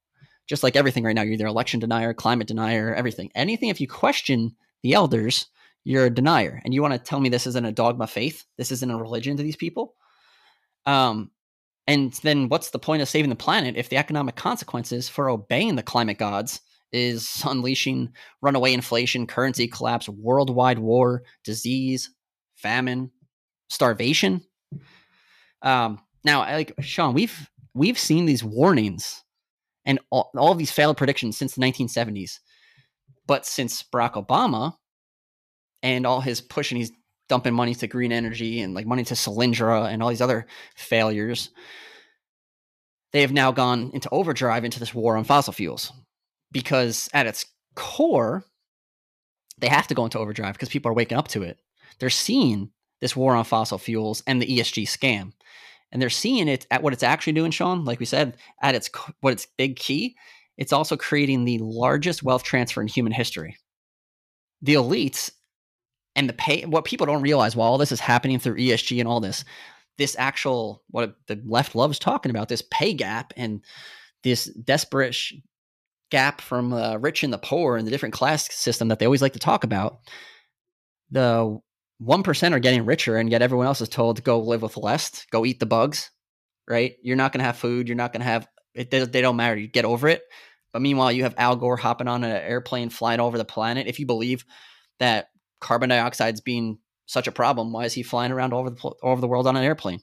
just like everything right now, you're either election denier, climate denier, everything. Anything, if you question the elders, you're a denier. And you want to tell me this isn't a dogma faith? This isn't a religion to these people? Um, and then what's the point of saving the planet if the economic consequences for obeying the climate gods is [laughs] unleashing runaway inflation, currency collapse, worldwide war, disease, famine, starvation? Um, now, like Sean, we've we've seen these warnings and all, all these failed predictions since the 1970s. But since Barack Obama and all his push and he's dumping money to green energy and like money to Solyndra and all these other failures, they have now gone into overdrive into this war on fossil fuels because at its core, they have to go into overdrive because people are waking up to it. They're seeing this war on fossil fuels and the ESG scam. And they're seeing it at what it's actually doing, Sean. Like we said, at its what its big key, it's also creating the largest wealth transfer in human history. The elites and the pay what people don't realize while all this is happening through ESG and all this, this actual what the left loves talking about, this pay gap and this desperate gap from the rich and the poor and the different class system that they always like to talk about. The 1% are getting richer and yet everyone else is told to go live with less, go eat the bugs, right? You're not going to have food. You're not going to have it. They, they don't matter. You get over it. But meanwhile, you have Al Gore hopping on an airplane flying over the planet. If you believe that carbon dioxide is being such a problem, why is he flying around over the all over the world on an airplane?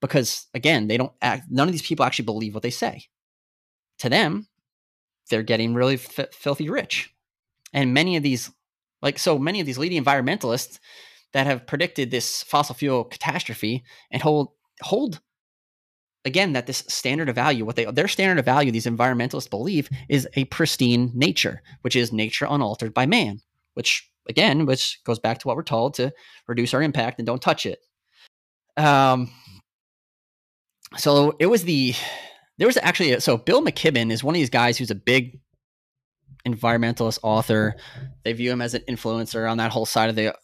Because again, they don't act. None of these people actually believe what they say. To them, they're getting really f- filthy rich, and many of these like so many of these leading environmentalists that have predicted this fossil fuel catastrophe and hold hold again that this standard of value what they their standard of value these environmentalists believe is a pristine nature which is nature unaltered by man which again which goes back to what we're told to reduce our impact and don't touch it. Um so it was the there was actually so bill mckibben is one of these guys who's a big environmentalist author. They view him as an influencer on that whole side of the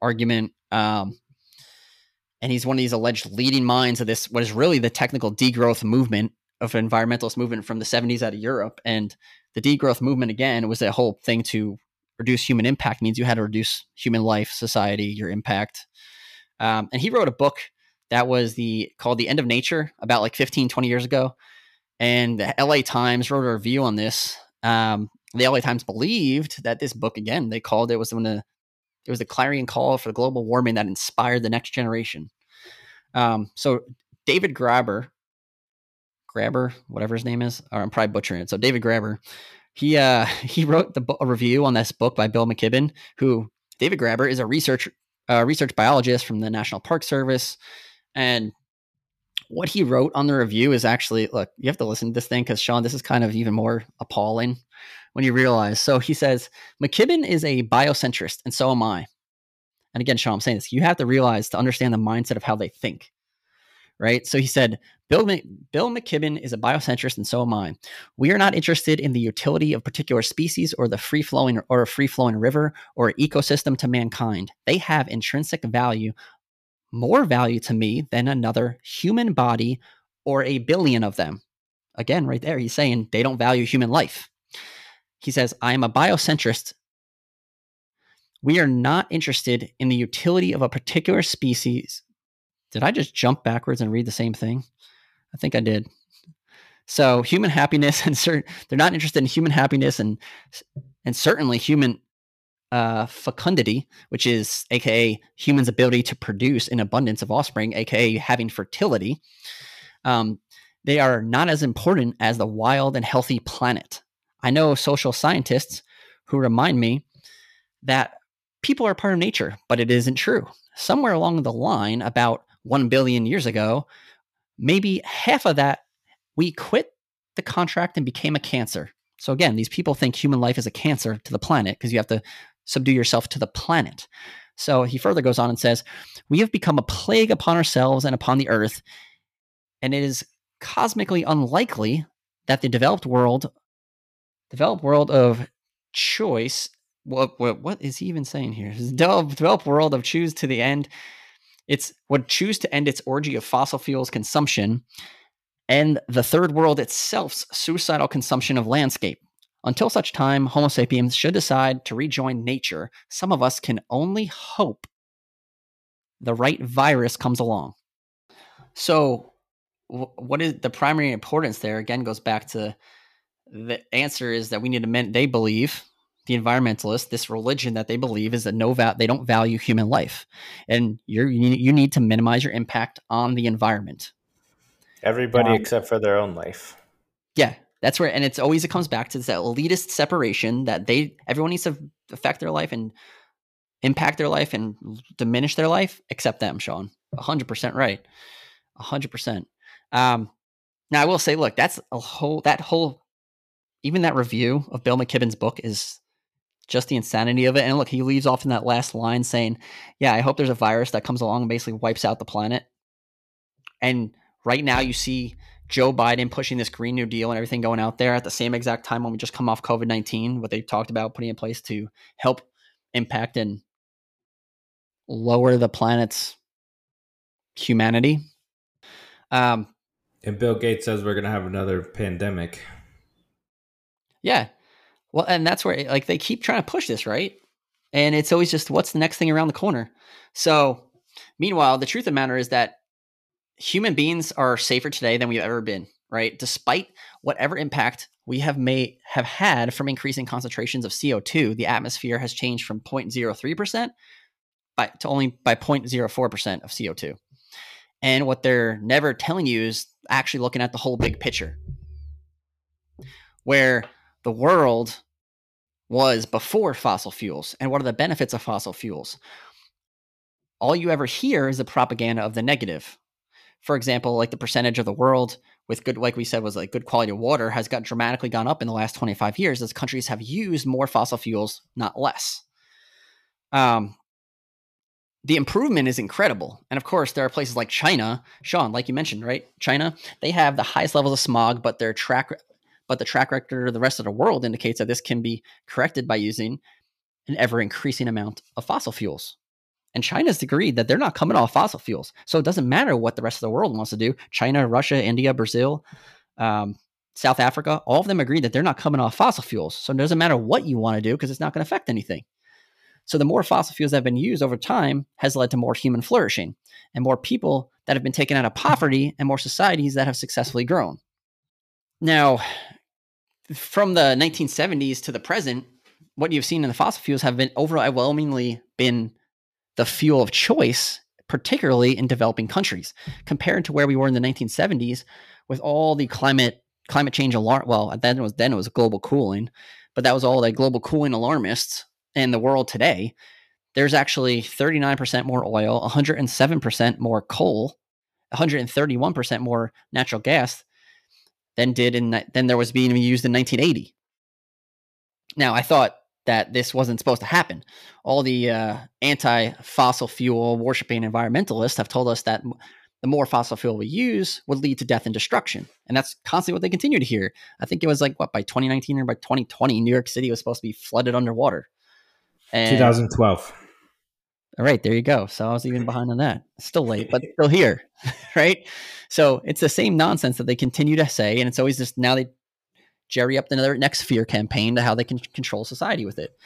argument. Um, and he's one of these alleged leading minds of this, what is really the technical degrowth movement of environmentalist movement from the 70s out of Europe. And the degrowth movement, again, was a whole thing to reduce human impact means you had to reduce human life, society, your impact. Um, and he wrote a book that was the called The End of Nature about like 15, 20 years ago. And the LA Times wrote a review on this. Um, the LA Times believed that this book, again, they called it was when the it was the clarion call for global warming that inspired the next generation. Um, so David Graber, Graber, whatever his name is, or I'm probably butchering it. So David Graber, he uh, [laughs] he wrote the a review on this book by Bill McKibben, who David Graber is a research uh, research biologist from the National Park Service, and what he wrote on the review is actually look you have to listen to this thing because Sean, this is kind of even more appalling when you realize. So he says, McKibben is a biocentrist, and so am I. And again, Sean, I'm saying this, you have to realize to understand the mindset of how they think. Right. So he said, Bill, Bill McKibben is a biocentrist, and so am I. We are not interested in the utility of particular species or the free flowing or a free flowing river or ecosystem to mankind. They have intrinsic value, more value to me than another human body or a billion of them. Again, right there, he's saying they don't value human life. He says, I am a biocentrist. We are not interested in the utility of a particular species. Did I just jump backwards and read the same thing? I think I did. So human happiness [laughs] and certain they're not interested in human happiness and and certainly human uh, fecundity, which is aka humans' ability to produce an abundance of offspring, aka having fertility. Um, they are not as important as the wild and healthy planet. I know social scientists who remind me that people are part of nature, but it isn't true. Somewhere along the line, about 1 billion years ago, maybe half of that, we quit the contract and became a cancer. So again, these people think human life is a cancer to the planet because you have to subdue yourself to the planet. So he further goes on and says, We have become a plague upon ourselves and upon the earth, and it is cosmically unlikely that the developed world developed world of choice. What, what, what is he even saying here? Developed, developed world of choose to the end It's would choose to end its orgy of fossil fuels consumption and the third world itself's suicidal consumption of landscape. Until such time, Homo sapiens should decide to rejoin nature. Some of us can only hope the right virus comes along. So, what is the primary importance there? Again, goes back to the answer is that we need to men. They believe the environmentalists, this religion that they believe is that no val- they don't value human life, and you're you need to minimize your impact on the environment. Everybody um, except for their own life. Yeah, that's where, and it's always it comes back to this elitist separation that they everyone needs to affect their life and impact their life and diminish their life, except them, Sean. hundred percent right, hundred percent. Um, now I will say, look, that's a whole that whole even that review of Bill McKibben's book is just the insanity of it. And look, he leaves off in that last line saying, "Yeah, I hope there's a virus that comes along and basically wipes out the planet." And right now, you see Joe Biden pushing this Green New Deal and everything going out there at the same exact time when we just come off COVID 19, what they talked about putting in place to help impact and lower the planet's humanity. Um, and Bill Gates says we're going to have another pandemic. Yeah. Well, and that's where like they keep trying to push this, right? And it's always just what's the next thing around the corner. So, meanwhile, the truth of the matter is that human beings are safer today than we've ever been, right? Despite whatever impact we have made have had from increasing concentrations of CO2, the atmosphere has changed from 0.03% by, to only by 0.04% of CO2. And what they're never telling you is actually looking at the whole big picture. Where the world was before fossil fuels and what are the benefits of fossil fuels? All you ever hear is the propaganda of the negative for example, like the percentage of the world with good, like we said, was like good quality of water has got dramatically gone up in the last 25 years as countries have used more fossil fuels, not less. Um, the improvement is incredible. And of course, there are places like China, Sean, like you mentioned, right? China, they have the highest levels of smog, but their track, but the track record of the rest of the world indicates that this can be corrected by using an ever increasing amount of fossil fuels. And China's agreed that they're not coming off fossil fuels. So it doesn't matter what the rest of the world wants to do. China, Russia, India, Brazil, um, South Africa, all of them agree that they're not coming off fossil fuels. So it doesn't matter what you want to do because it's not going to affect anything. So the more fossil fuels that have been used over time has led to more human flourishing and more people that have been taken out of poverty and more societies that have successfully grown. Now, from the 1970s to the present, what you've seen in the fossil fuels have been overwhelmingly been the fuel of choice, particularly in developing countries, compared to where we were in the 1970s with all the climate climate change alarm. Well, then it was then it was global cooling, but that was all the global cooling alarmists in the world today. There's actually 39% more oil, 107% more coal, 131% more natural gas than did in than there was being used in 1980. Now, I thought that this wasn't supposed to happen. All the uh, anti fossil fuel worshiping environmentalists have told us that the more fossil fuel we use would lead to death and destruction. And that's constantly what they continue to hear. I think it was like, what, by 2019 or by 2020, New York City was supposed to be flooded underwater. And, 2012. All right, there you go. So I was even behind on that. Still late, but [laughs] still here, [laughs] right? So it's the same nonsense that they continue to say, and it's always just now they jerry up another next fear campaign to how they can control society with it.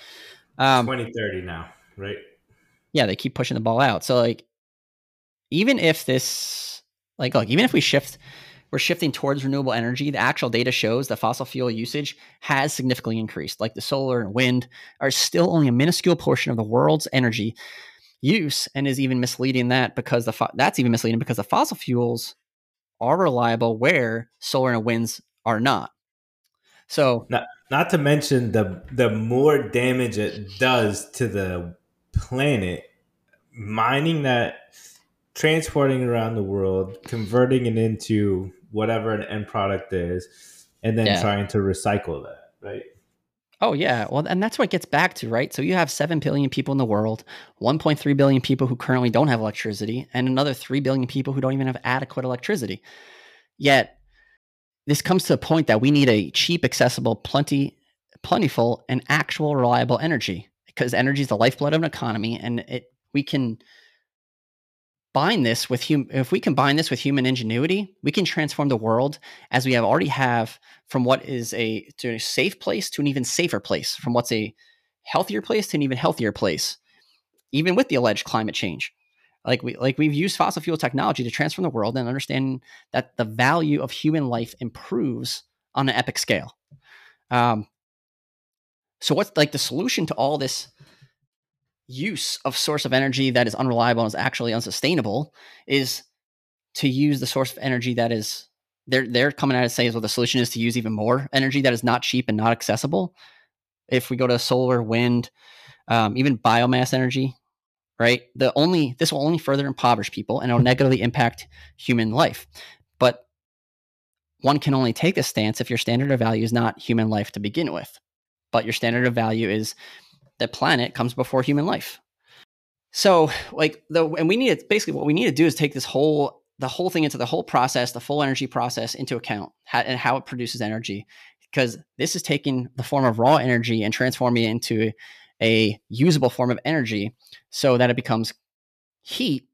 Um, 2030 now, right? Yeah, they keep pushing the ball out. So like, even if this, like, look, even if we shift, we're shifting towards renewable energy. The actual data shows that fossil fuel usage has significantly increased. Like the solar and wind are still only a minuscule portion of the world's energy use, and is even misleading that because the fo- that's even misleading because the fossil fuels are reliable where solar and winds are not. So not, not to mention the the more damage it does to the planet, mining that, transporting around the world, converting it into whatever an end product is, and then yeah. trying to recycle that, right? Oh yeah, well, and that's what gets back to right. So you have seven billion people in the world, 1.3 billion people who currently don't have electricity, and another three billion people who don't even have adequate electricity. Yet this comes to a point that we need a cheap, accessible, plenty, plentiful, and actual reliable energy because energy is the lifeblood of an economy, and it we can bind this with hum- if we combine this with human ingenuity, we can transform the world as we have already have from what is a to a safe place to an even safer place, from what's a healthier place to an even healthier place, even with the alleged climate change. Like we like we've used fossil fuel technology to transform the world and understand that the value of human life improves on an epic scale. Um, so what's like the solution to all this use of source of energy that is unreliable and is actually unsustainable is to use the source of energy that is they're they're coming out and saying well the solution is to use even more energy that is not cheap and not accessible. If we go to solar, wind, um, even biomass energy, right? The only this will only further impoverish people and it'll negatively impact human life. But one can only take a stance if your standard of value is not human life to begin with, but your standard of value is the planet comes before human life. So, like the and we need to basically what we need to do is take this whole the whole thing into the whole process, the full energy process into account how, and how it produces energy, because this is taking the form of raw energy and transforming it into a usable form of energy, so that it becomes heat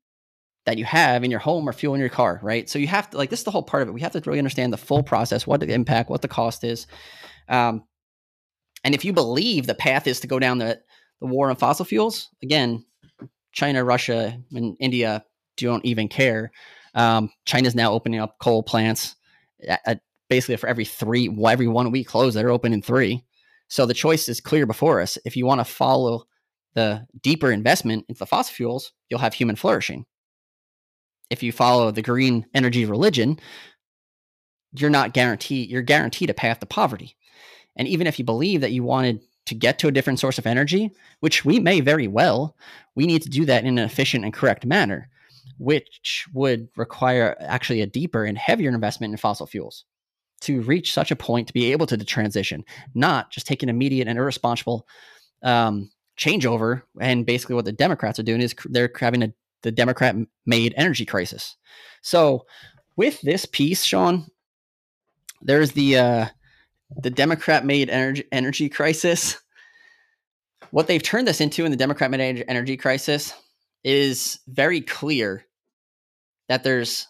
that you have in your home or fuel in your car, right? So you have to like this is the whole part of it. We have to really understand the full process, what the impact, what the cost is, um, and if you believe the path is to go down the, the war on fossil fuels, again, China, Russia, and India don't even care. Um, China's now opening up coal plants at, at basically for every three, every one week close, they're opening three. So the choice is clear before us. If you want to follow the deeper investment into the fossil fuels, you'll have human flourishing. If you follow the green energy religion, you're not guaranteed you're guaranteed a path to poverty. And even if you believe that you wanted to get to a different source of energy, which we may very well, we need to do that in an efficient and correct manner, which would require actually a deeper and heavier investment in fossil fuels to reach such a point to be able to transition, not just take an immediate and irresponsible um, changeover. And basically, what the Democrats are doing is they're having a, the Democrat made energy crisis. So, with this piece, Sean, there's the uh, the Democrat made energy, energy crisis. What they've turned this into in the Democrat made energy crisis is very clear that there's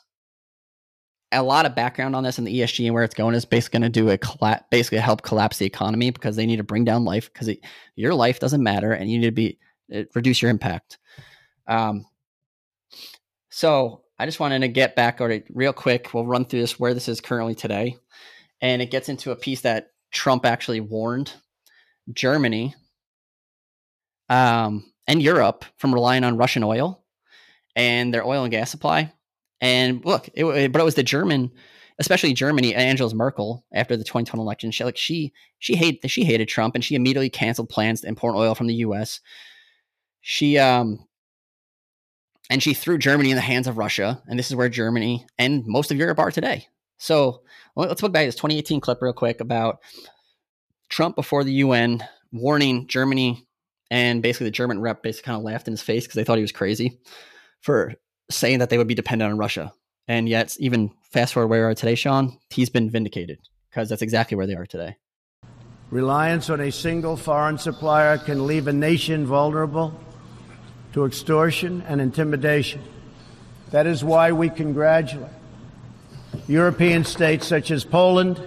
a lot of background on this and the ESG and where it's going is basically going to do a colla- basically help collapse the economy because they need to bring down life because your life doesn't matter and you need to be uh, reduce your impact. Um, so I just wanted to get back or real quick. We'll run through this where this is currently today and it gets into a piece that Trump actually warned Germany um, and Europe from relying on Russian oil and their oil and gas supply. And look, it, but it was the German, especially Germany, Angela Merkel after the 2020 election. She like she she hated she hated Trump and she immediately canceled plans to import oil from the U.S. She um and she threw Germany in the hands of Russia, and this is where Germany and most of Europe are today. So let's look back at this 2018 clip real quick about Trump before the UN warning Germany, and basically the German rep basically kind of laughed in his face because they thought he was crazy for saying that they would be dependent on Russia. And yet, even fast forward where we are today, Sean, he's been vindicated because that's exactly where they are today. Reliance on a single foreign supplier can leave a nation vulnerable to extortion and intimidation. That is why we congratulate European states such as Poland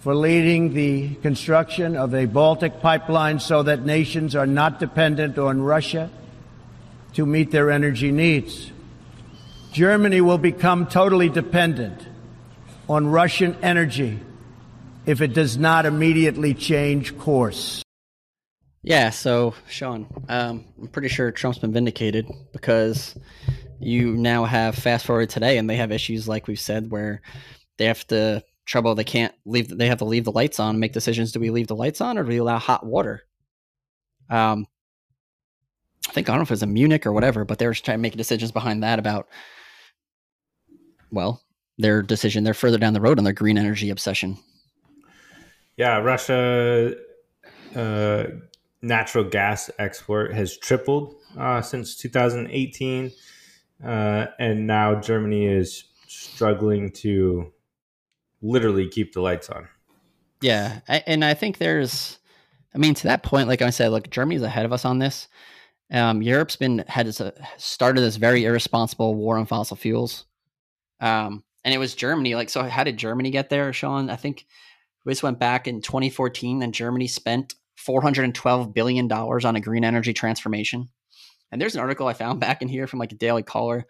for leading the construction of a Baltic pipeline so that nations are not dependent on Russia to meet their energy needs. Germany will become totally dependent on Russian energy if it does not immediately change course. Yeah, so Sean, um, I'm pretty sure Trump's been vindicated because you now have fast forward today and they have issues like we've said where they have to trouble they can't leave they have to leave the lights on make decisions do we leave the lights on or do we allow hot water um i think i don't know if it was in munich or whatever but they were trying to make decisions behind that about well their decision they're further down the road on their green energy obsession yeah russia uh, natural gas export has tripled uh, since 2018 uh, and now Germany is struggling to literally keep the lights on. Yeah, I, and I think there's, I mean, to that point, like I said, look, Germany's ahead of us on this. Um, Europe's been had this, uh, started this very irresponsible war on fossil fuels, um, and it was Germany. Like, so how did Germany get there, Sean? I think this went back in 2014, and Germany spent 412 billion dollars on a green energy transformation. And there's an article I found [laughs] back in here from like a Daily Caller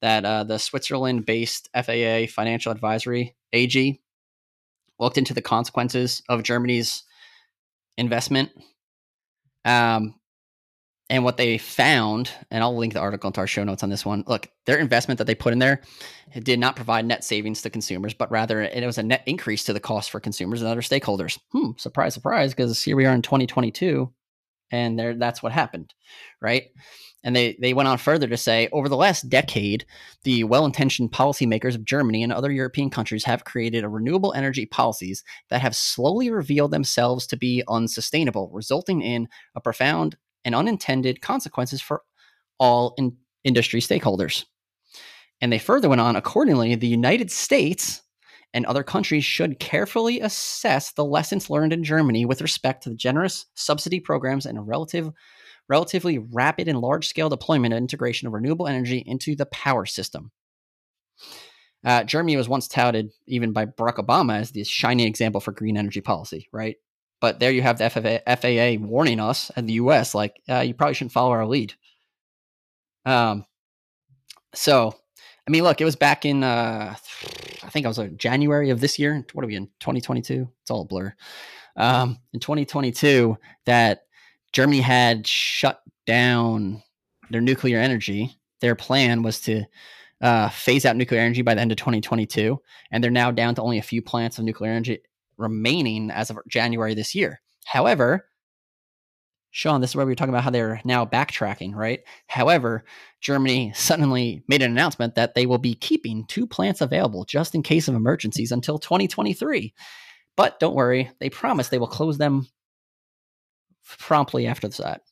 that uh, the Switzerland-based FAA Financial Advisory AG looked into the consequences of Germany's investment. Um, and what they found, and I'll link the article into our show notes on this one. Look, their investment that they put in there did not provide net savings to consumers, but rather it was a net increase to the cost for consumers and other stakeholders. Hmm, surprise, surprise, because here we are in 2022, and there that's what happened, right? And they, they went on further to say over the last decade, the well intentioned policymakers of Germany and other European countries have created a renewable energy policies that have slowly revealed themselves to be unsustainable, resulting in a profound and unintended consequences for all in industry stakeholders. And they further went on accordingly, the United States and other countries should carefully assess the lessons learned in Germany with respect to the generous subsidy programs and a relative relatively rapid and large scale deployment and integration of renewable energy into the power system. Uh, Germany was once touted, even by Barack Obama, as the shining example for green energy policy, right? But there you have the FAA, FAA warning us and the US, like, uh, you probably shouldn't follow our lead. Um, so, I mean, look, it was back in, uh, I think I was like January of this year. What are we in 2022? It's all a blur. Um, in 2022, that Germany had shut down their nuclear energy. Their plan was to uh, phase out nuclear energy by the end of 2022, and they're now down to only a few plants of nuclear energy remaining as of January this year. However, Sean, this is where we were talking about how they're now backtracking, right? However, Germany suddenly made an announcement that they will be keeping two plants available just in case of emergencies until 2023. But don't worry, they promise they will close them promptly after that.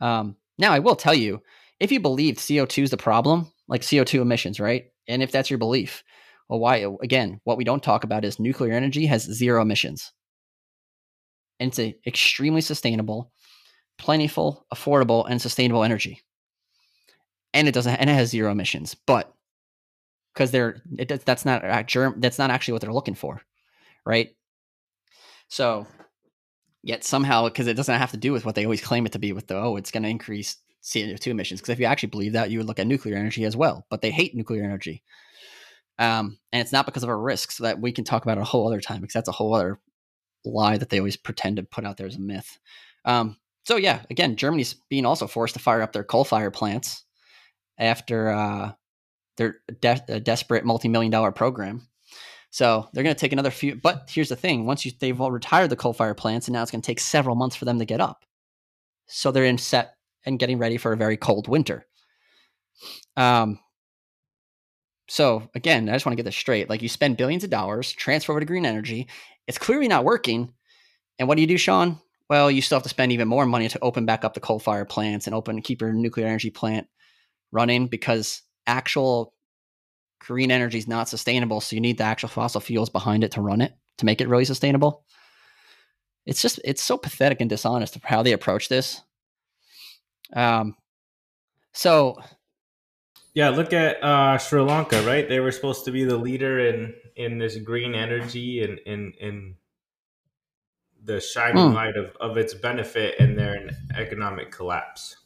Um, now, I will tell you, if you believe CO2 is the problem, like CO2 emissions, right? And if that's your belief, well, why? Again, what we don't talk about is nuclear energy has zero emissions. And it's a extremely sustainable, plentiful, affordable, and sustainable energy. And it doesn't, and it has zero emissions. But because they're, it, that's not that's not actually what they're looking for, right? So Yet somehow, because it doesn't have to do with what they always claim it to be with the, oh, it's going to increase CO2 emissions. Because if you actually believe that, you would look at nuclear energy as well. But they hate nuclear energy. Um, and it's not because of our risks that we can talk about it a whole other time, because that's a whole other lie that they always pretend to put out there as a myth. Um, so yeah, again, Germany's being also forced to fire up their coal fire plants after uh, their de- desperate multi-million dollar program. So they're going to take another few. But here's the thing: once you they've all retired the coal fire plants, and now it's going to take several months for them to get up. So they're in set and getting ready for a very cold winter. Um. So again, I just want to get this straight. Like you spend billions of dollars, transfer over to green energy. It's clearly not working. And what do you do, Sean? Well, you still have to spend even more money to open back up the coal fire plants and open keep your nuclear energy plant running because actual green energy is not sustainable. So you need the actual fossil fuels behind it to run it to make it really sustainable. It's just it's so pathetic and dishonest how they approach this. Um, so yeah, look at uh, Sri Lanka, right? They were supposed to be the leader in in this green energy and in in the shining hmm. light of, of its benefit, and their economic collapse.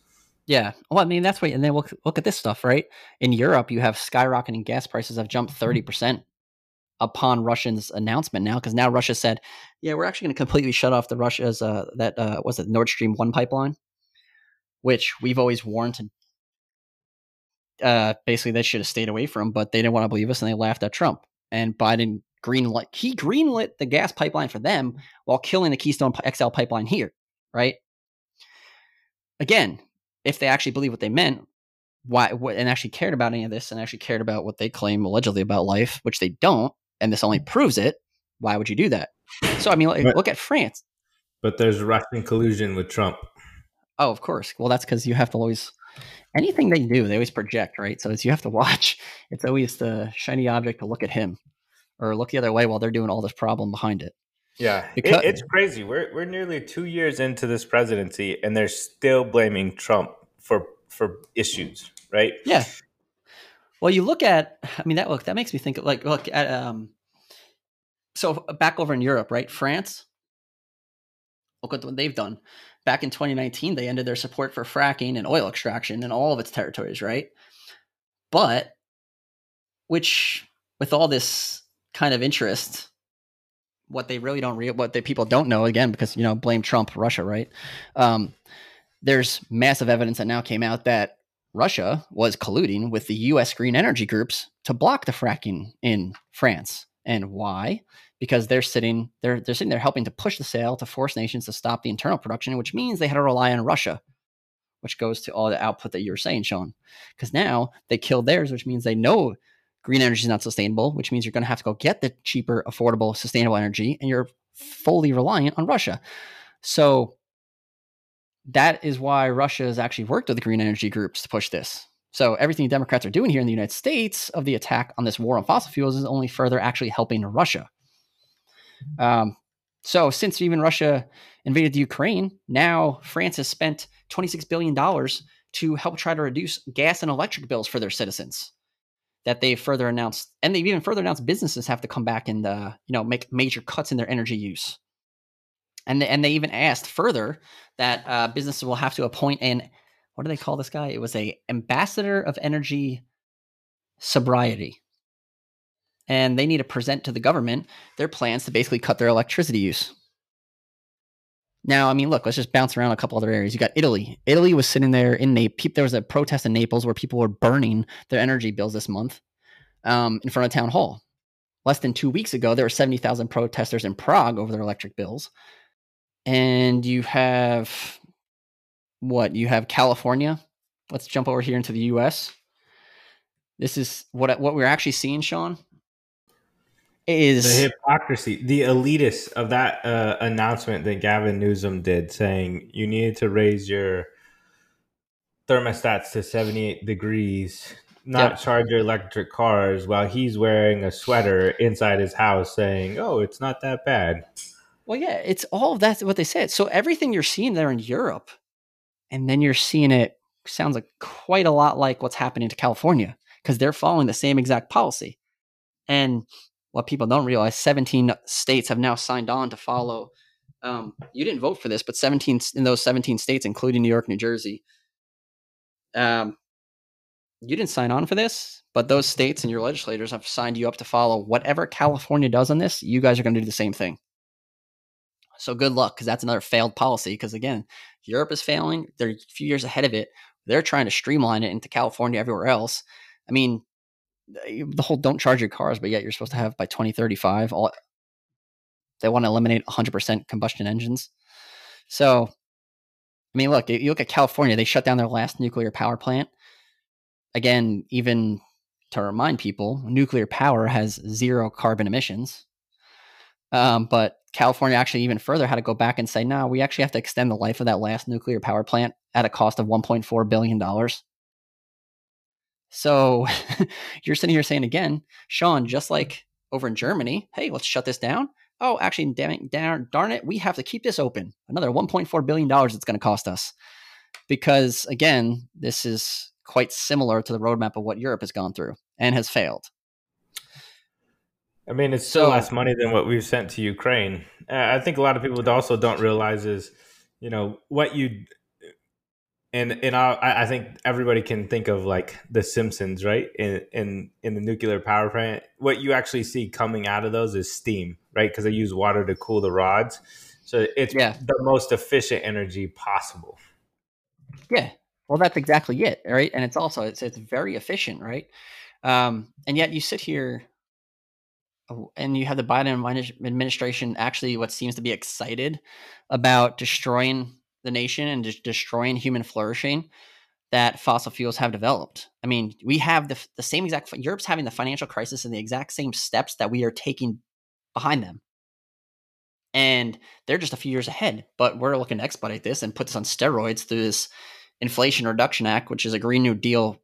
Yeah. Well, I mean, that's what, and then look, look at this stuff, right? In Europe, you have skyrocketing gas prices have jumped 30% mm-hmm. upon Russia's announcement now, because now Russia said, yeah, we're actually going to completely shut off the Russia's, uh, that, uh, was it Nord Stream 1 pipeline, which we've always warned to, uh, basically they should have stayed away from, but they didn't want to believe us and they laughed at Trump. And Biden greenlit, he greenlit the gas pipeline for them while killing the Keystone XL pipeline here, right? Again, if they actually believe what they meant, why and actually cared about any of this and actually cared about what they claim allegedly about life, which they don't, and this only proves it, why would you do that? So I mean, like, look at France. But there's Russian collusion with Trump. Oh, of course. Well, that's because you have to always anything they do, they always project, right? So it's you have to watch. [laughs] It's always the shiny object to look at him, or look the other way while they're doing all this problem behind it. Yeah, because- it, it's crazy. We're we're nearly two years into this presidency, and they're still blaming Trump for for issues, right? Yeah. Well, you look at, I mean, that look that makes me think of like look at um. So back over in Europe, right? France. Look at what they've done. Back in 2019, they ended their support for fracking and oil extraction in all of its territories, right? But, which with all this kind of interest what they really don't re- what the people don't know again because you know blame Trump Russia right? Um, there's massive evidence that now came out that Russia was colluding with the US green energy groups to block the fracking in France. And why because they're sitting they're they're sitting there helping to push the sale to force nations to stop the internal production which means they had to rely on Russia which goes to all the output that you were saying Sean because now they killed theirs which means they know green energy is not sustainable, which means you're going to have to go get the cheaper, affordable, sustainable energy, and you're fully reliant on Russia. So that is why Russia has actually worked with the green energy groups to push this. So everything the Democrats are doing here in the United States of the attack on this war on fossil fuels is only further actually helping Russia. Um, so since even Russia invaded the Ukraine, now France has spent $26 billion to help try to reduce gas and electric bills for their citizens that they further announced, and they've even further announced businesses have to come back and uh, you know make major cuts in their energy use. And they, and they even asked further that uh, businesses will have to appoint an what do they call this guy? It was a ambassador of energy sobriety, and they need to present to the government their plans to basically cut their electricity use. Now, I mean, look, let's just bounce around a couple other areas. You got Italy. Italy was sitting there in Naples. There was a protest in Naples where people were burning their energy bills this month um, in front of town hall. Less than two weeks ago, there were 70,000 protesters in Prague over their electric bills. And you have what? You have California. Let's jump over here into the US. This is what what we're actually seeing, Sean is the hypocrisy, the elitist of that uh, announcement that Gavin Newsom did, saying you needed to raise your thermostats to 78 degrees, not yep. charge your electric cars, while he's wearing a sweater inside his house, saying, "Oh, it's not that bad." Well, yeah, it's all of that's what they said. So everything you're seeing there in Europe, and then you're seeing it sounds like quite a lot like what's happening to California because they're following the same exact policy. And what people don't realize 17 states have now signed on to follow um, you didn't vote for this but 17 in those 17 states including new york new jersey um, you didn't sign on for this but those states and your legislators have signed you up to follow whatever california does on this you guys are going to do the same thing. So good luck because that's another failed policy because again europe is failing they're a few years ahead of it they're trying to streamline it into california everywhere else. I mean the whole don't charge your cars, but yet you're supposed to have by 2035 all they want to eliminate 100% combustion engines. So, I mean, look, you look at California, they shut down their last nuclear power plant. Again, even to remind people, nuclear power has zero carbon emissions. Um, but California actually even further had to go back and say, no, we actually have to extend the life of that last nuclear power plant at a cost of $1.4 billion. So [laughs] you're sitting here saying again, Sean, just like over in Germany, hey, let's shut this down. Oh, actually, damn, darn, darn it, we have to keep this open. Another $1.4 billion it's going to cost us. Because again, this is quite similar to the roadmap of what Europe has gone through and has failed. I mean, it's still so, less money than what we've sent to Ukraine. Uh, I think a lot of people also don't realize is, you know, what you and and I, I think everybody can think of like the Simpsons, right? In in in the nuclear power plant, what you actually see coming out of those is steam, right? Because they use water to cool the rods, so it's yeah. the most efficient energy possible. Yeah, well, that's exactly it, right? And it's also it's it's very efficient, right? Um, and yet you sit here, oh, and you have the Biden administration actually what seems to be excited about destroying the nation and just destroying human flourishing that fossil fuels have developed. I mean, we have the, the same exact, Europe's having the financial crisis and the exact same steps that we are taking behind them. And they're just a few years ahead, but we're looking to expedite this and put this on steroids through this Inflation Reduction Act, which is a Green New Deal,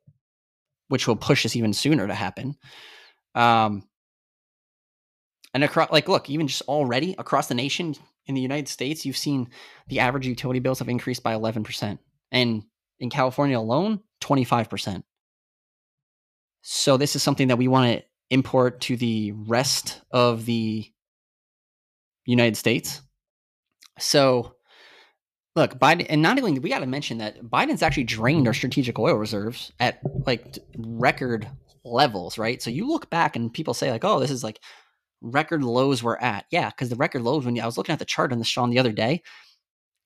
which will push this even sooner to happen. Um, And across, like, look, even just already across the nation in the United States, you've seen the average utility bills have increased by 11%. And in California alone, 25%. So this is something that we want to import to the rest of the United States. So look, Biden, and not only we got to mention that Biden's actually drained our strategic oil reserves at like record levels, right? So you look back and people say like, oh, this is like record lows we're at. Yeah, because the record lows when I was looking at the chart on the Sean the other day,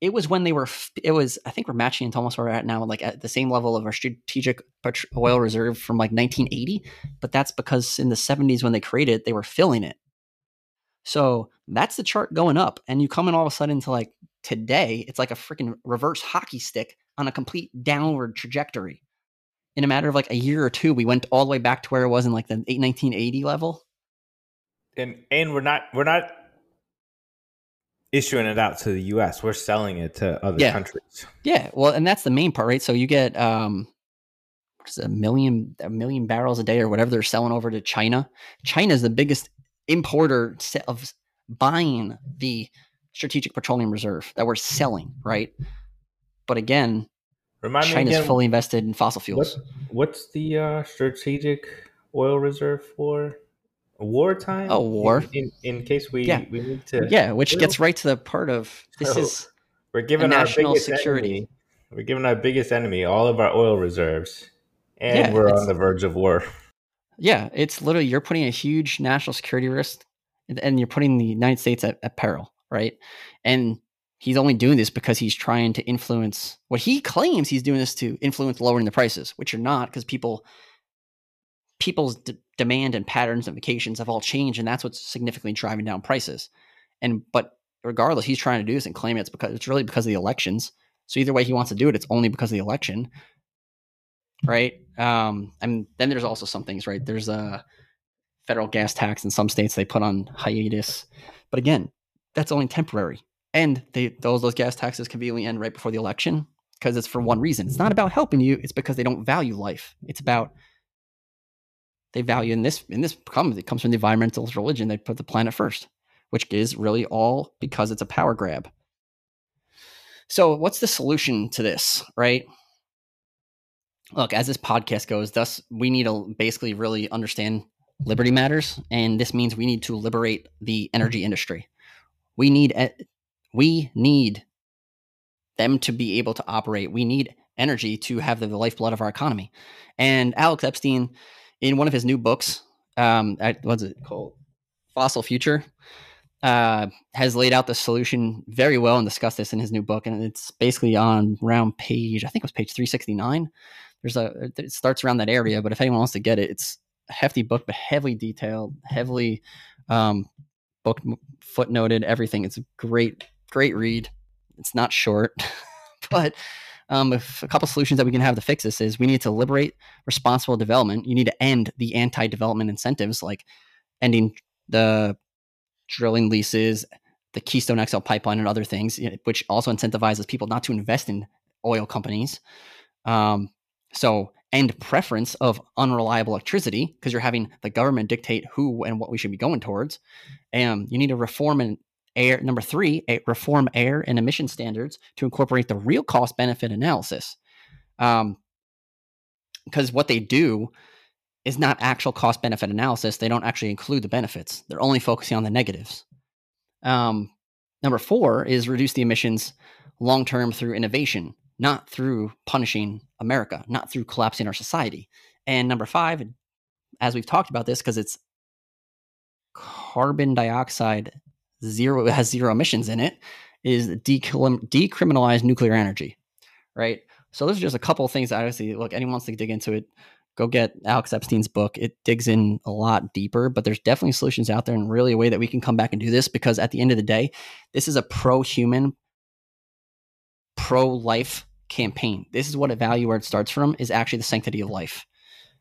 it was when they were. It was I think we're matching into almost where we're at now, like at the same level of our strategic oil reserve from like 1980. But that's because in the 70s when they created it, they were filling it. So that's the chart going up, and you come in all of a sudden to like today, it's like a freaking reverse hockey stick on a complete downward trajectory. In a matter of like a year or two, we went all the way back to where it was in like the 1980 level. And and we're not we're not issuing it out to the US. We're selling it to other yeah. countries. Yeah. Well, and that's the main part, right? So you get um what is a million a million barrels a day or whatever they're selling over to China. China is the biggest importer of buying the strategic petroleum reserve that we're selling, right? But again, Remind China's again, fully invested in fossil fuels. What, what's the uh, strategic oil reserve for? Wartime. Oh, war. In, in, in case we yeah. we need to. Yeah, which gets right to the part of this so is [laughs] we're giving national security. Enemy, we're giving our biggest enemy all of our oil reserves, and yeah, we're on the verge of war. [laughs] Yeah, it's literally you're putting a huge national security risk, and you're putting the United States at, at peril, right? And he's only doing this because he's trying to influence what he claims he's doing this to influence lowering the prices, which are not because people people's d- demand and patterns and vacations have all changed, and that's what's significantly driving down prices. And but regardless, he's trying to do this and claim it's because it's really because of the elections. So either way he wants to do it, it's only because of the election, right? Um, and then there's also some things, right? There's a federal gas tax in some states they put on hiatus, but again, that's only temporary. And they those those gas taxes conveniently end right before the election because it's for one reason. It's not about helping you; it's because they don't value life. It's about they value in this in this comes it comes from the environmentalist religion. They put the planet first, which is really all because it's a power grab. So, what's the solution to this, right? Look, as this podcast goes, thus we need to basically really understand liberty matters, and this means we need to liberate the energy industry. We need we need them to be able to operate. We need energy to have the lifeblood of our economy. And Alex Epstein in one of his new books, um, what's it called? Fossil Future, uh, has laid out the solution very well and discussed this in his new book. And it's basically on round page, I think it was page 369. There's a, it starts around that area, but if anyone wants to get it, it's a hefty book, but heavily detailed, heavily um, book footnoted, everything. It's a great, great read. It's not short, [laughs] but um, a couple solutions that we can have to fix this is we need to liberate responsible development. You need to end the anti-development incentives like ending the drilling leases, the Keystone XL pipeline, and other things, which also incentivizes people not to invest in oil companies. Um, so end preference of unreliable electricity because you're having the government dictate who and what we should be going towards. And you need to reform and air number three reform air and emission standards to incorporate the real cost benefit analysis. Um, because what they do is not actual cost benefit analysis. They don't actually include the benefits. They're only focusing on the negatives. Um, number four is reduce the emissions long term through innovation not through punishing america not through collapsing our society. And number five as we've talked about this because it's carbon dioxide zero has zero emissions in it is decriminalize nuclear energy, right? So those are just a couple of things that see. Look, anyone wants to dig into it, go get Alex Epstein's book. It digs in a lot deeper, but there's definitely solutions out there and really a way that we can come back and do this because at the end of the day, this is a pro-human, pro-life campaign. This is what a value where it starts from is actually the sanctity of life.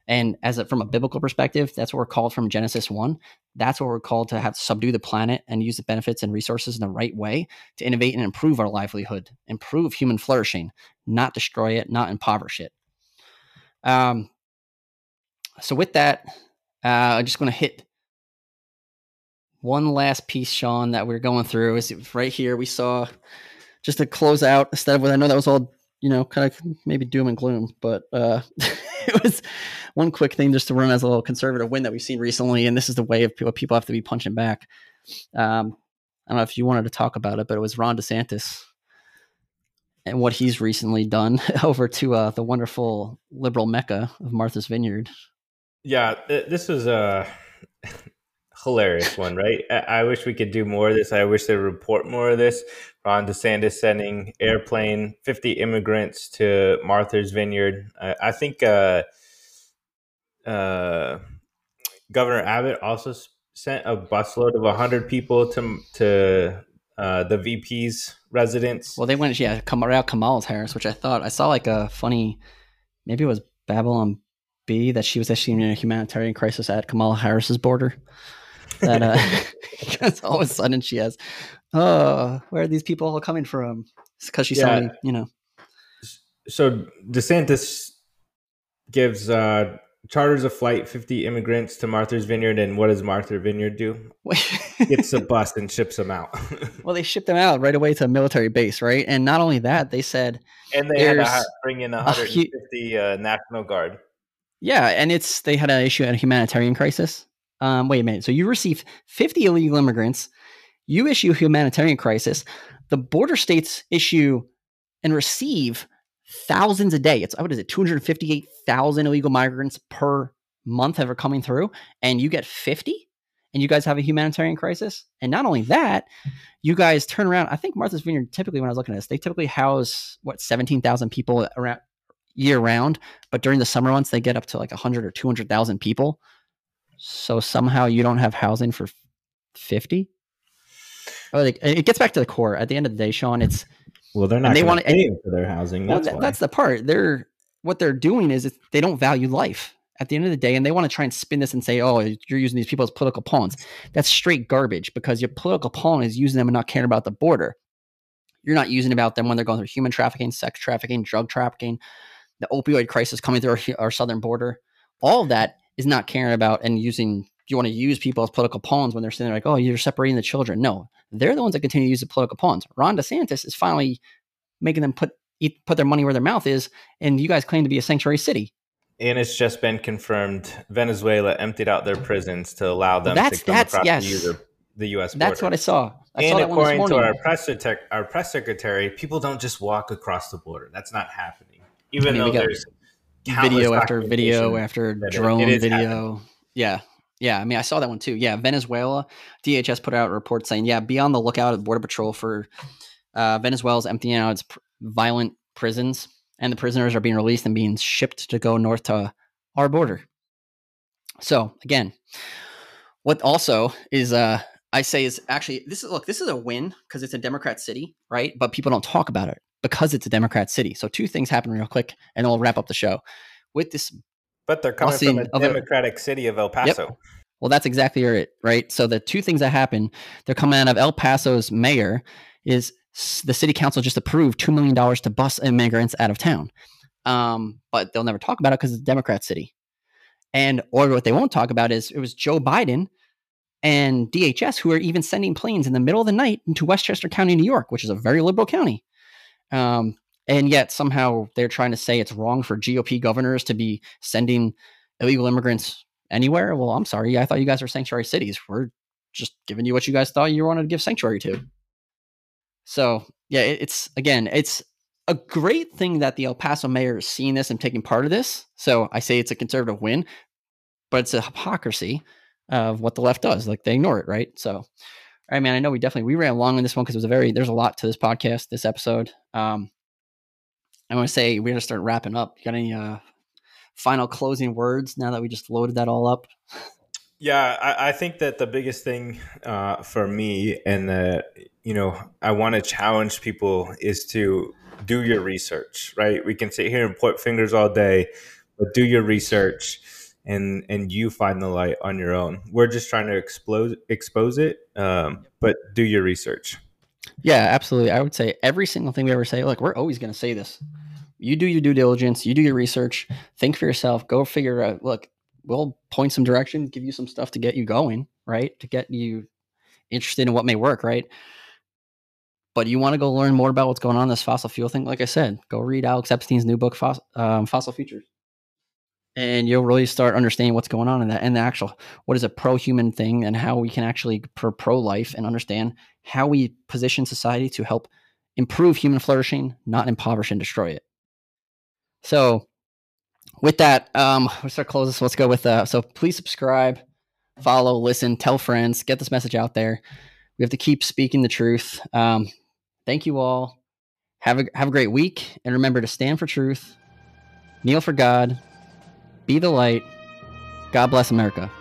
And as a, from a biblical perspective, that's what we're called from Genesis 1. That's what we're called to have to subdue the planet and use the benefits and resources in the right way to innovate and improve our livelihood, improve human flourishing, not destroy it, not impoverish it. Um, so with that, uh, I'm just going to hit one last piece, Sean, that we're going through is right here. We saw just to close out instead of what I know that was all you know kind of maybe doom and gloom, but uh, [laughs] it was one quick thing just to run as a little conservative win that we've seen recently, and this is the way of what people have to be punching back. Um, I don't know if you wanted to talk about it, but it was Ron DeSantis and what he's recently done [laughs] over to uh, the wonderful liberal mecca of Martha's Vineyard. Yeah, this is a [laughs] hilarious one, right? I-, wish we could do more of this. I wish they report more of this. Ron DeSantis sending airplane 50 immigrants to Martha's Vineyard. I, I think uh, uh, Governor Abbott also sent a busload of 100 people to to uh, the VP's residence. Well, they went, yeah, Kamala Harris, which I thought I saw like a funny, maybe it was Babylon Bee that she was actually in a humanitarian crisis at Kamala Harris's border. That uh, [laughs] because all of a sudden she has, oh, where are these people all coming from? Because she's yeah. you know. So DeSantis gives uh, charters a flight 50 immigrants to Martha's Vineyard, and what does Martha's Vineyard do? Gets a [laughs] bus and ships them out. [laughs] well, they shipped them out right away to a military base, right? And not only that, they said, and they had to bring in 150 uh, National Guard. Yeah, and it's they had an issue at a humanitarian crisis. Um, wait a minute. So you receive 50 illegal immigrants, you issue a humanitarian crisis, the border states issue and receive thousands a day. It's what is it, 258,000 illegal migrants per month ever coming through, and you get 50, and you guys have a humanitarian crisis. And not only that, you guys turn around. I think Martha's Vineyard typically, when I was looking at this, they typically house what 17,000 people around year round, but during the summer months they get up to like 100 or 200,000 people. So somehow you don't have housing for 50. Oh, like, it gets back to the core. At the end of the day, Sean, it's well, they're not. They want to pay for their housing. That's well, that's the part. They're what they're doing is they don't value life at the end of the day, and they want to try and spin this and say, "Oh, you're using these people as political pawns." That's straight garbage because your political pawn is using them and not caring about the border. You're not using about them when they're going through human trafficking, sex trafficking, drug trafficking, the opioid crisis coming through our, our southern border. All of that is not caring about and using you want to use people as political pawns when they're sitting there like, oh, you're separating the children. No, they're the ones that continue to use the political pawns. Ron DeSantis is finally making them put eat, put their money where their mouth is, and you guys claim to be a sanctuary city. And it's just been confirmed Venezuela emptied out their prisons to allow them that's, to come that's, across yes. the, the, U.S. Border. That's what I saw. I and saw according to our press, our press secretary, people don't just walk across the border. That's not happening. Even I mean, though there's video after video after drone video. Happening. Yeah, yeah, I mean, I saw that one too. Yeah, Venezuela, DHS put out a report saying, yeah, be on the lookout at Border Patrol for uh, Venezuela's emptying out its pr- violent prisons, and the prisoners are being released and being shipped to go north to our border. So again, what also is uh, I say is actually this is look this is a win because it's a Democrat city, right? But people don't talk about it because it's a Democrat city. So two things happen real quick, and we'll wrap up the show with this but they're coming from a democratic city of El Paso. Yep. Well, that's exactly it, right? So the two things that happen, they're coming out of El Paso's mayor is the city council just approved $2 million to bus immigrants out of town. Um, but they'll never talk about it because it's a Democrat city. And or what they won't talk about is it was Joe Biden and DHS who are even sending planes in the middle of the night into Westchester County, New York, which is a very liberal county. Um, and yet somehow they're trying to say it's wrong for GOP governors to be sending illegal immigrants anywhere. Well, I'm sorry. I thought you guys were sanctuary cities. We're just giving you what you guys thought you wanted to give sanctuary to. So, yeah, it's again, it's a great thing that the El Paso mayor is seeing this and taking part of this. So I say it's a conservative win, but it's a hypocrisy of what the left does. Like they ignore it, right? So, all right, man. I know we definitely we ran long on this one because it was a very there's a lot to this podcast, this episode. Um, I want to say we're gonna start wrapping up. You got any uh, final closing words now that we just loaded that all up? Yeah, I, I think that the biggest thing uh, for me, and that you know, I want to challenge people is to do your research. Right? We can sit here and point fingers all day, but do your research, and and you find the light on your own. We're just trying to expose expose it, um, but do your research. Yeah, absolutely. I would say every single thing we ever say, look, we're always going to say this. You do your due diligence, you do your research, think for yourself, go figure out, look, we'll point some direction, give you some stuff to get you going, right? To get you interested in what may work, right? But you want to go learn more about what's going on in this fossil fuel thing. Like I said, go read Alex Epstein's new book, Fos- um, Fossil Futures, and you'll really start understanding what's going on in that and the actual what is a pro-human thing and how we can actually pro pro-life and understand how we position society to help improve human flourishing, not impoverish and destroy it. So, with that, um, let's start closing. So let's go with uh, so please subscribe follow, listen, tell friends, get this message out there. We have to keep speaking the truth. Um, thank you all. Have a have a great week, and remember to stand for truth, kneel for God, be the light. God bless America.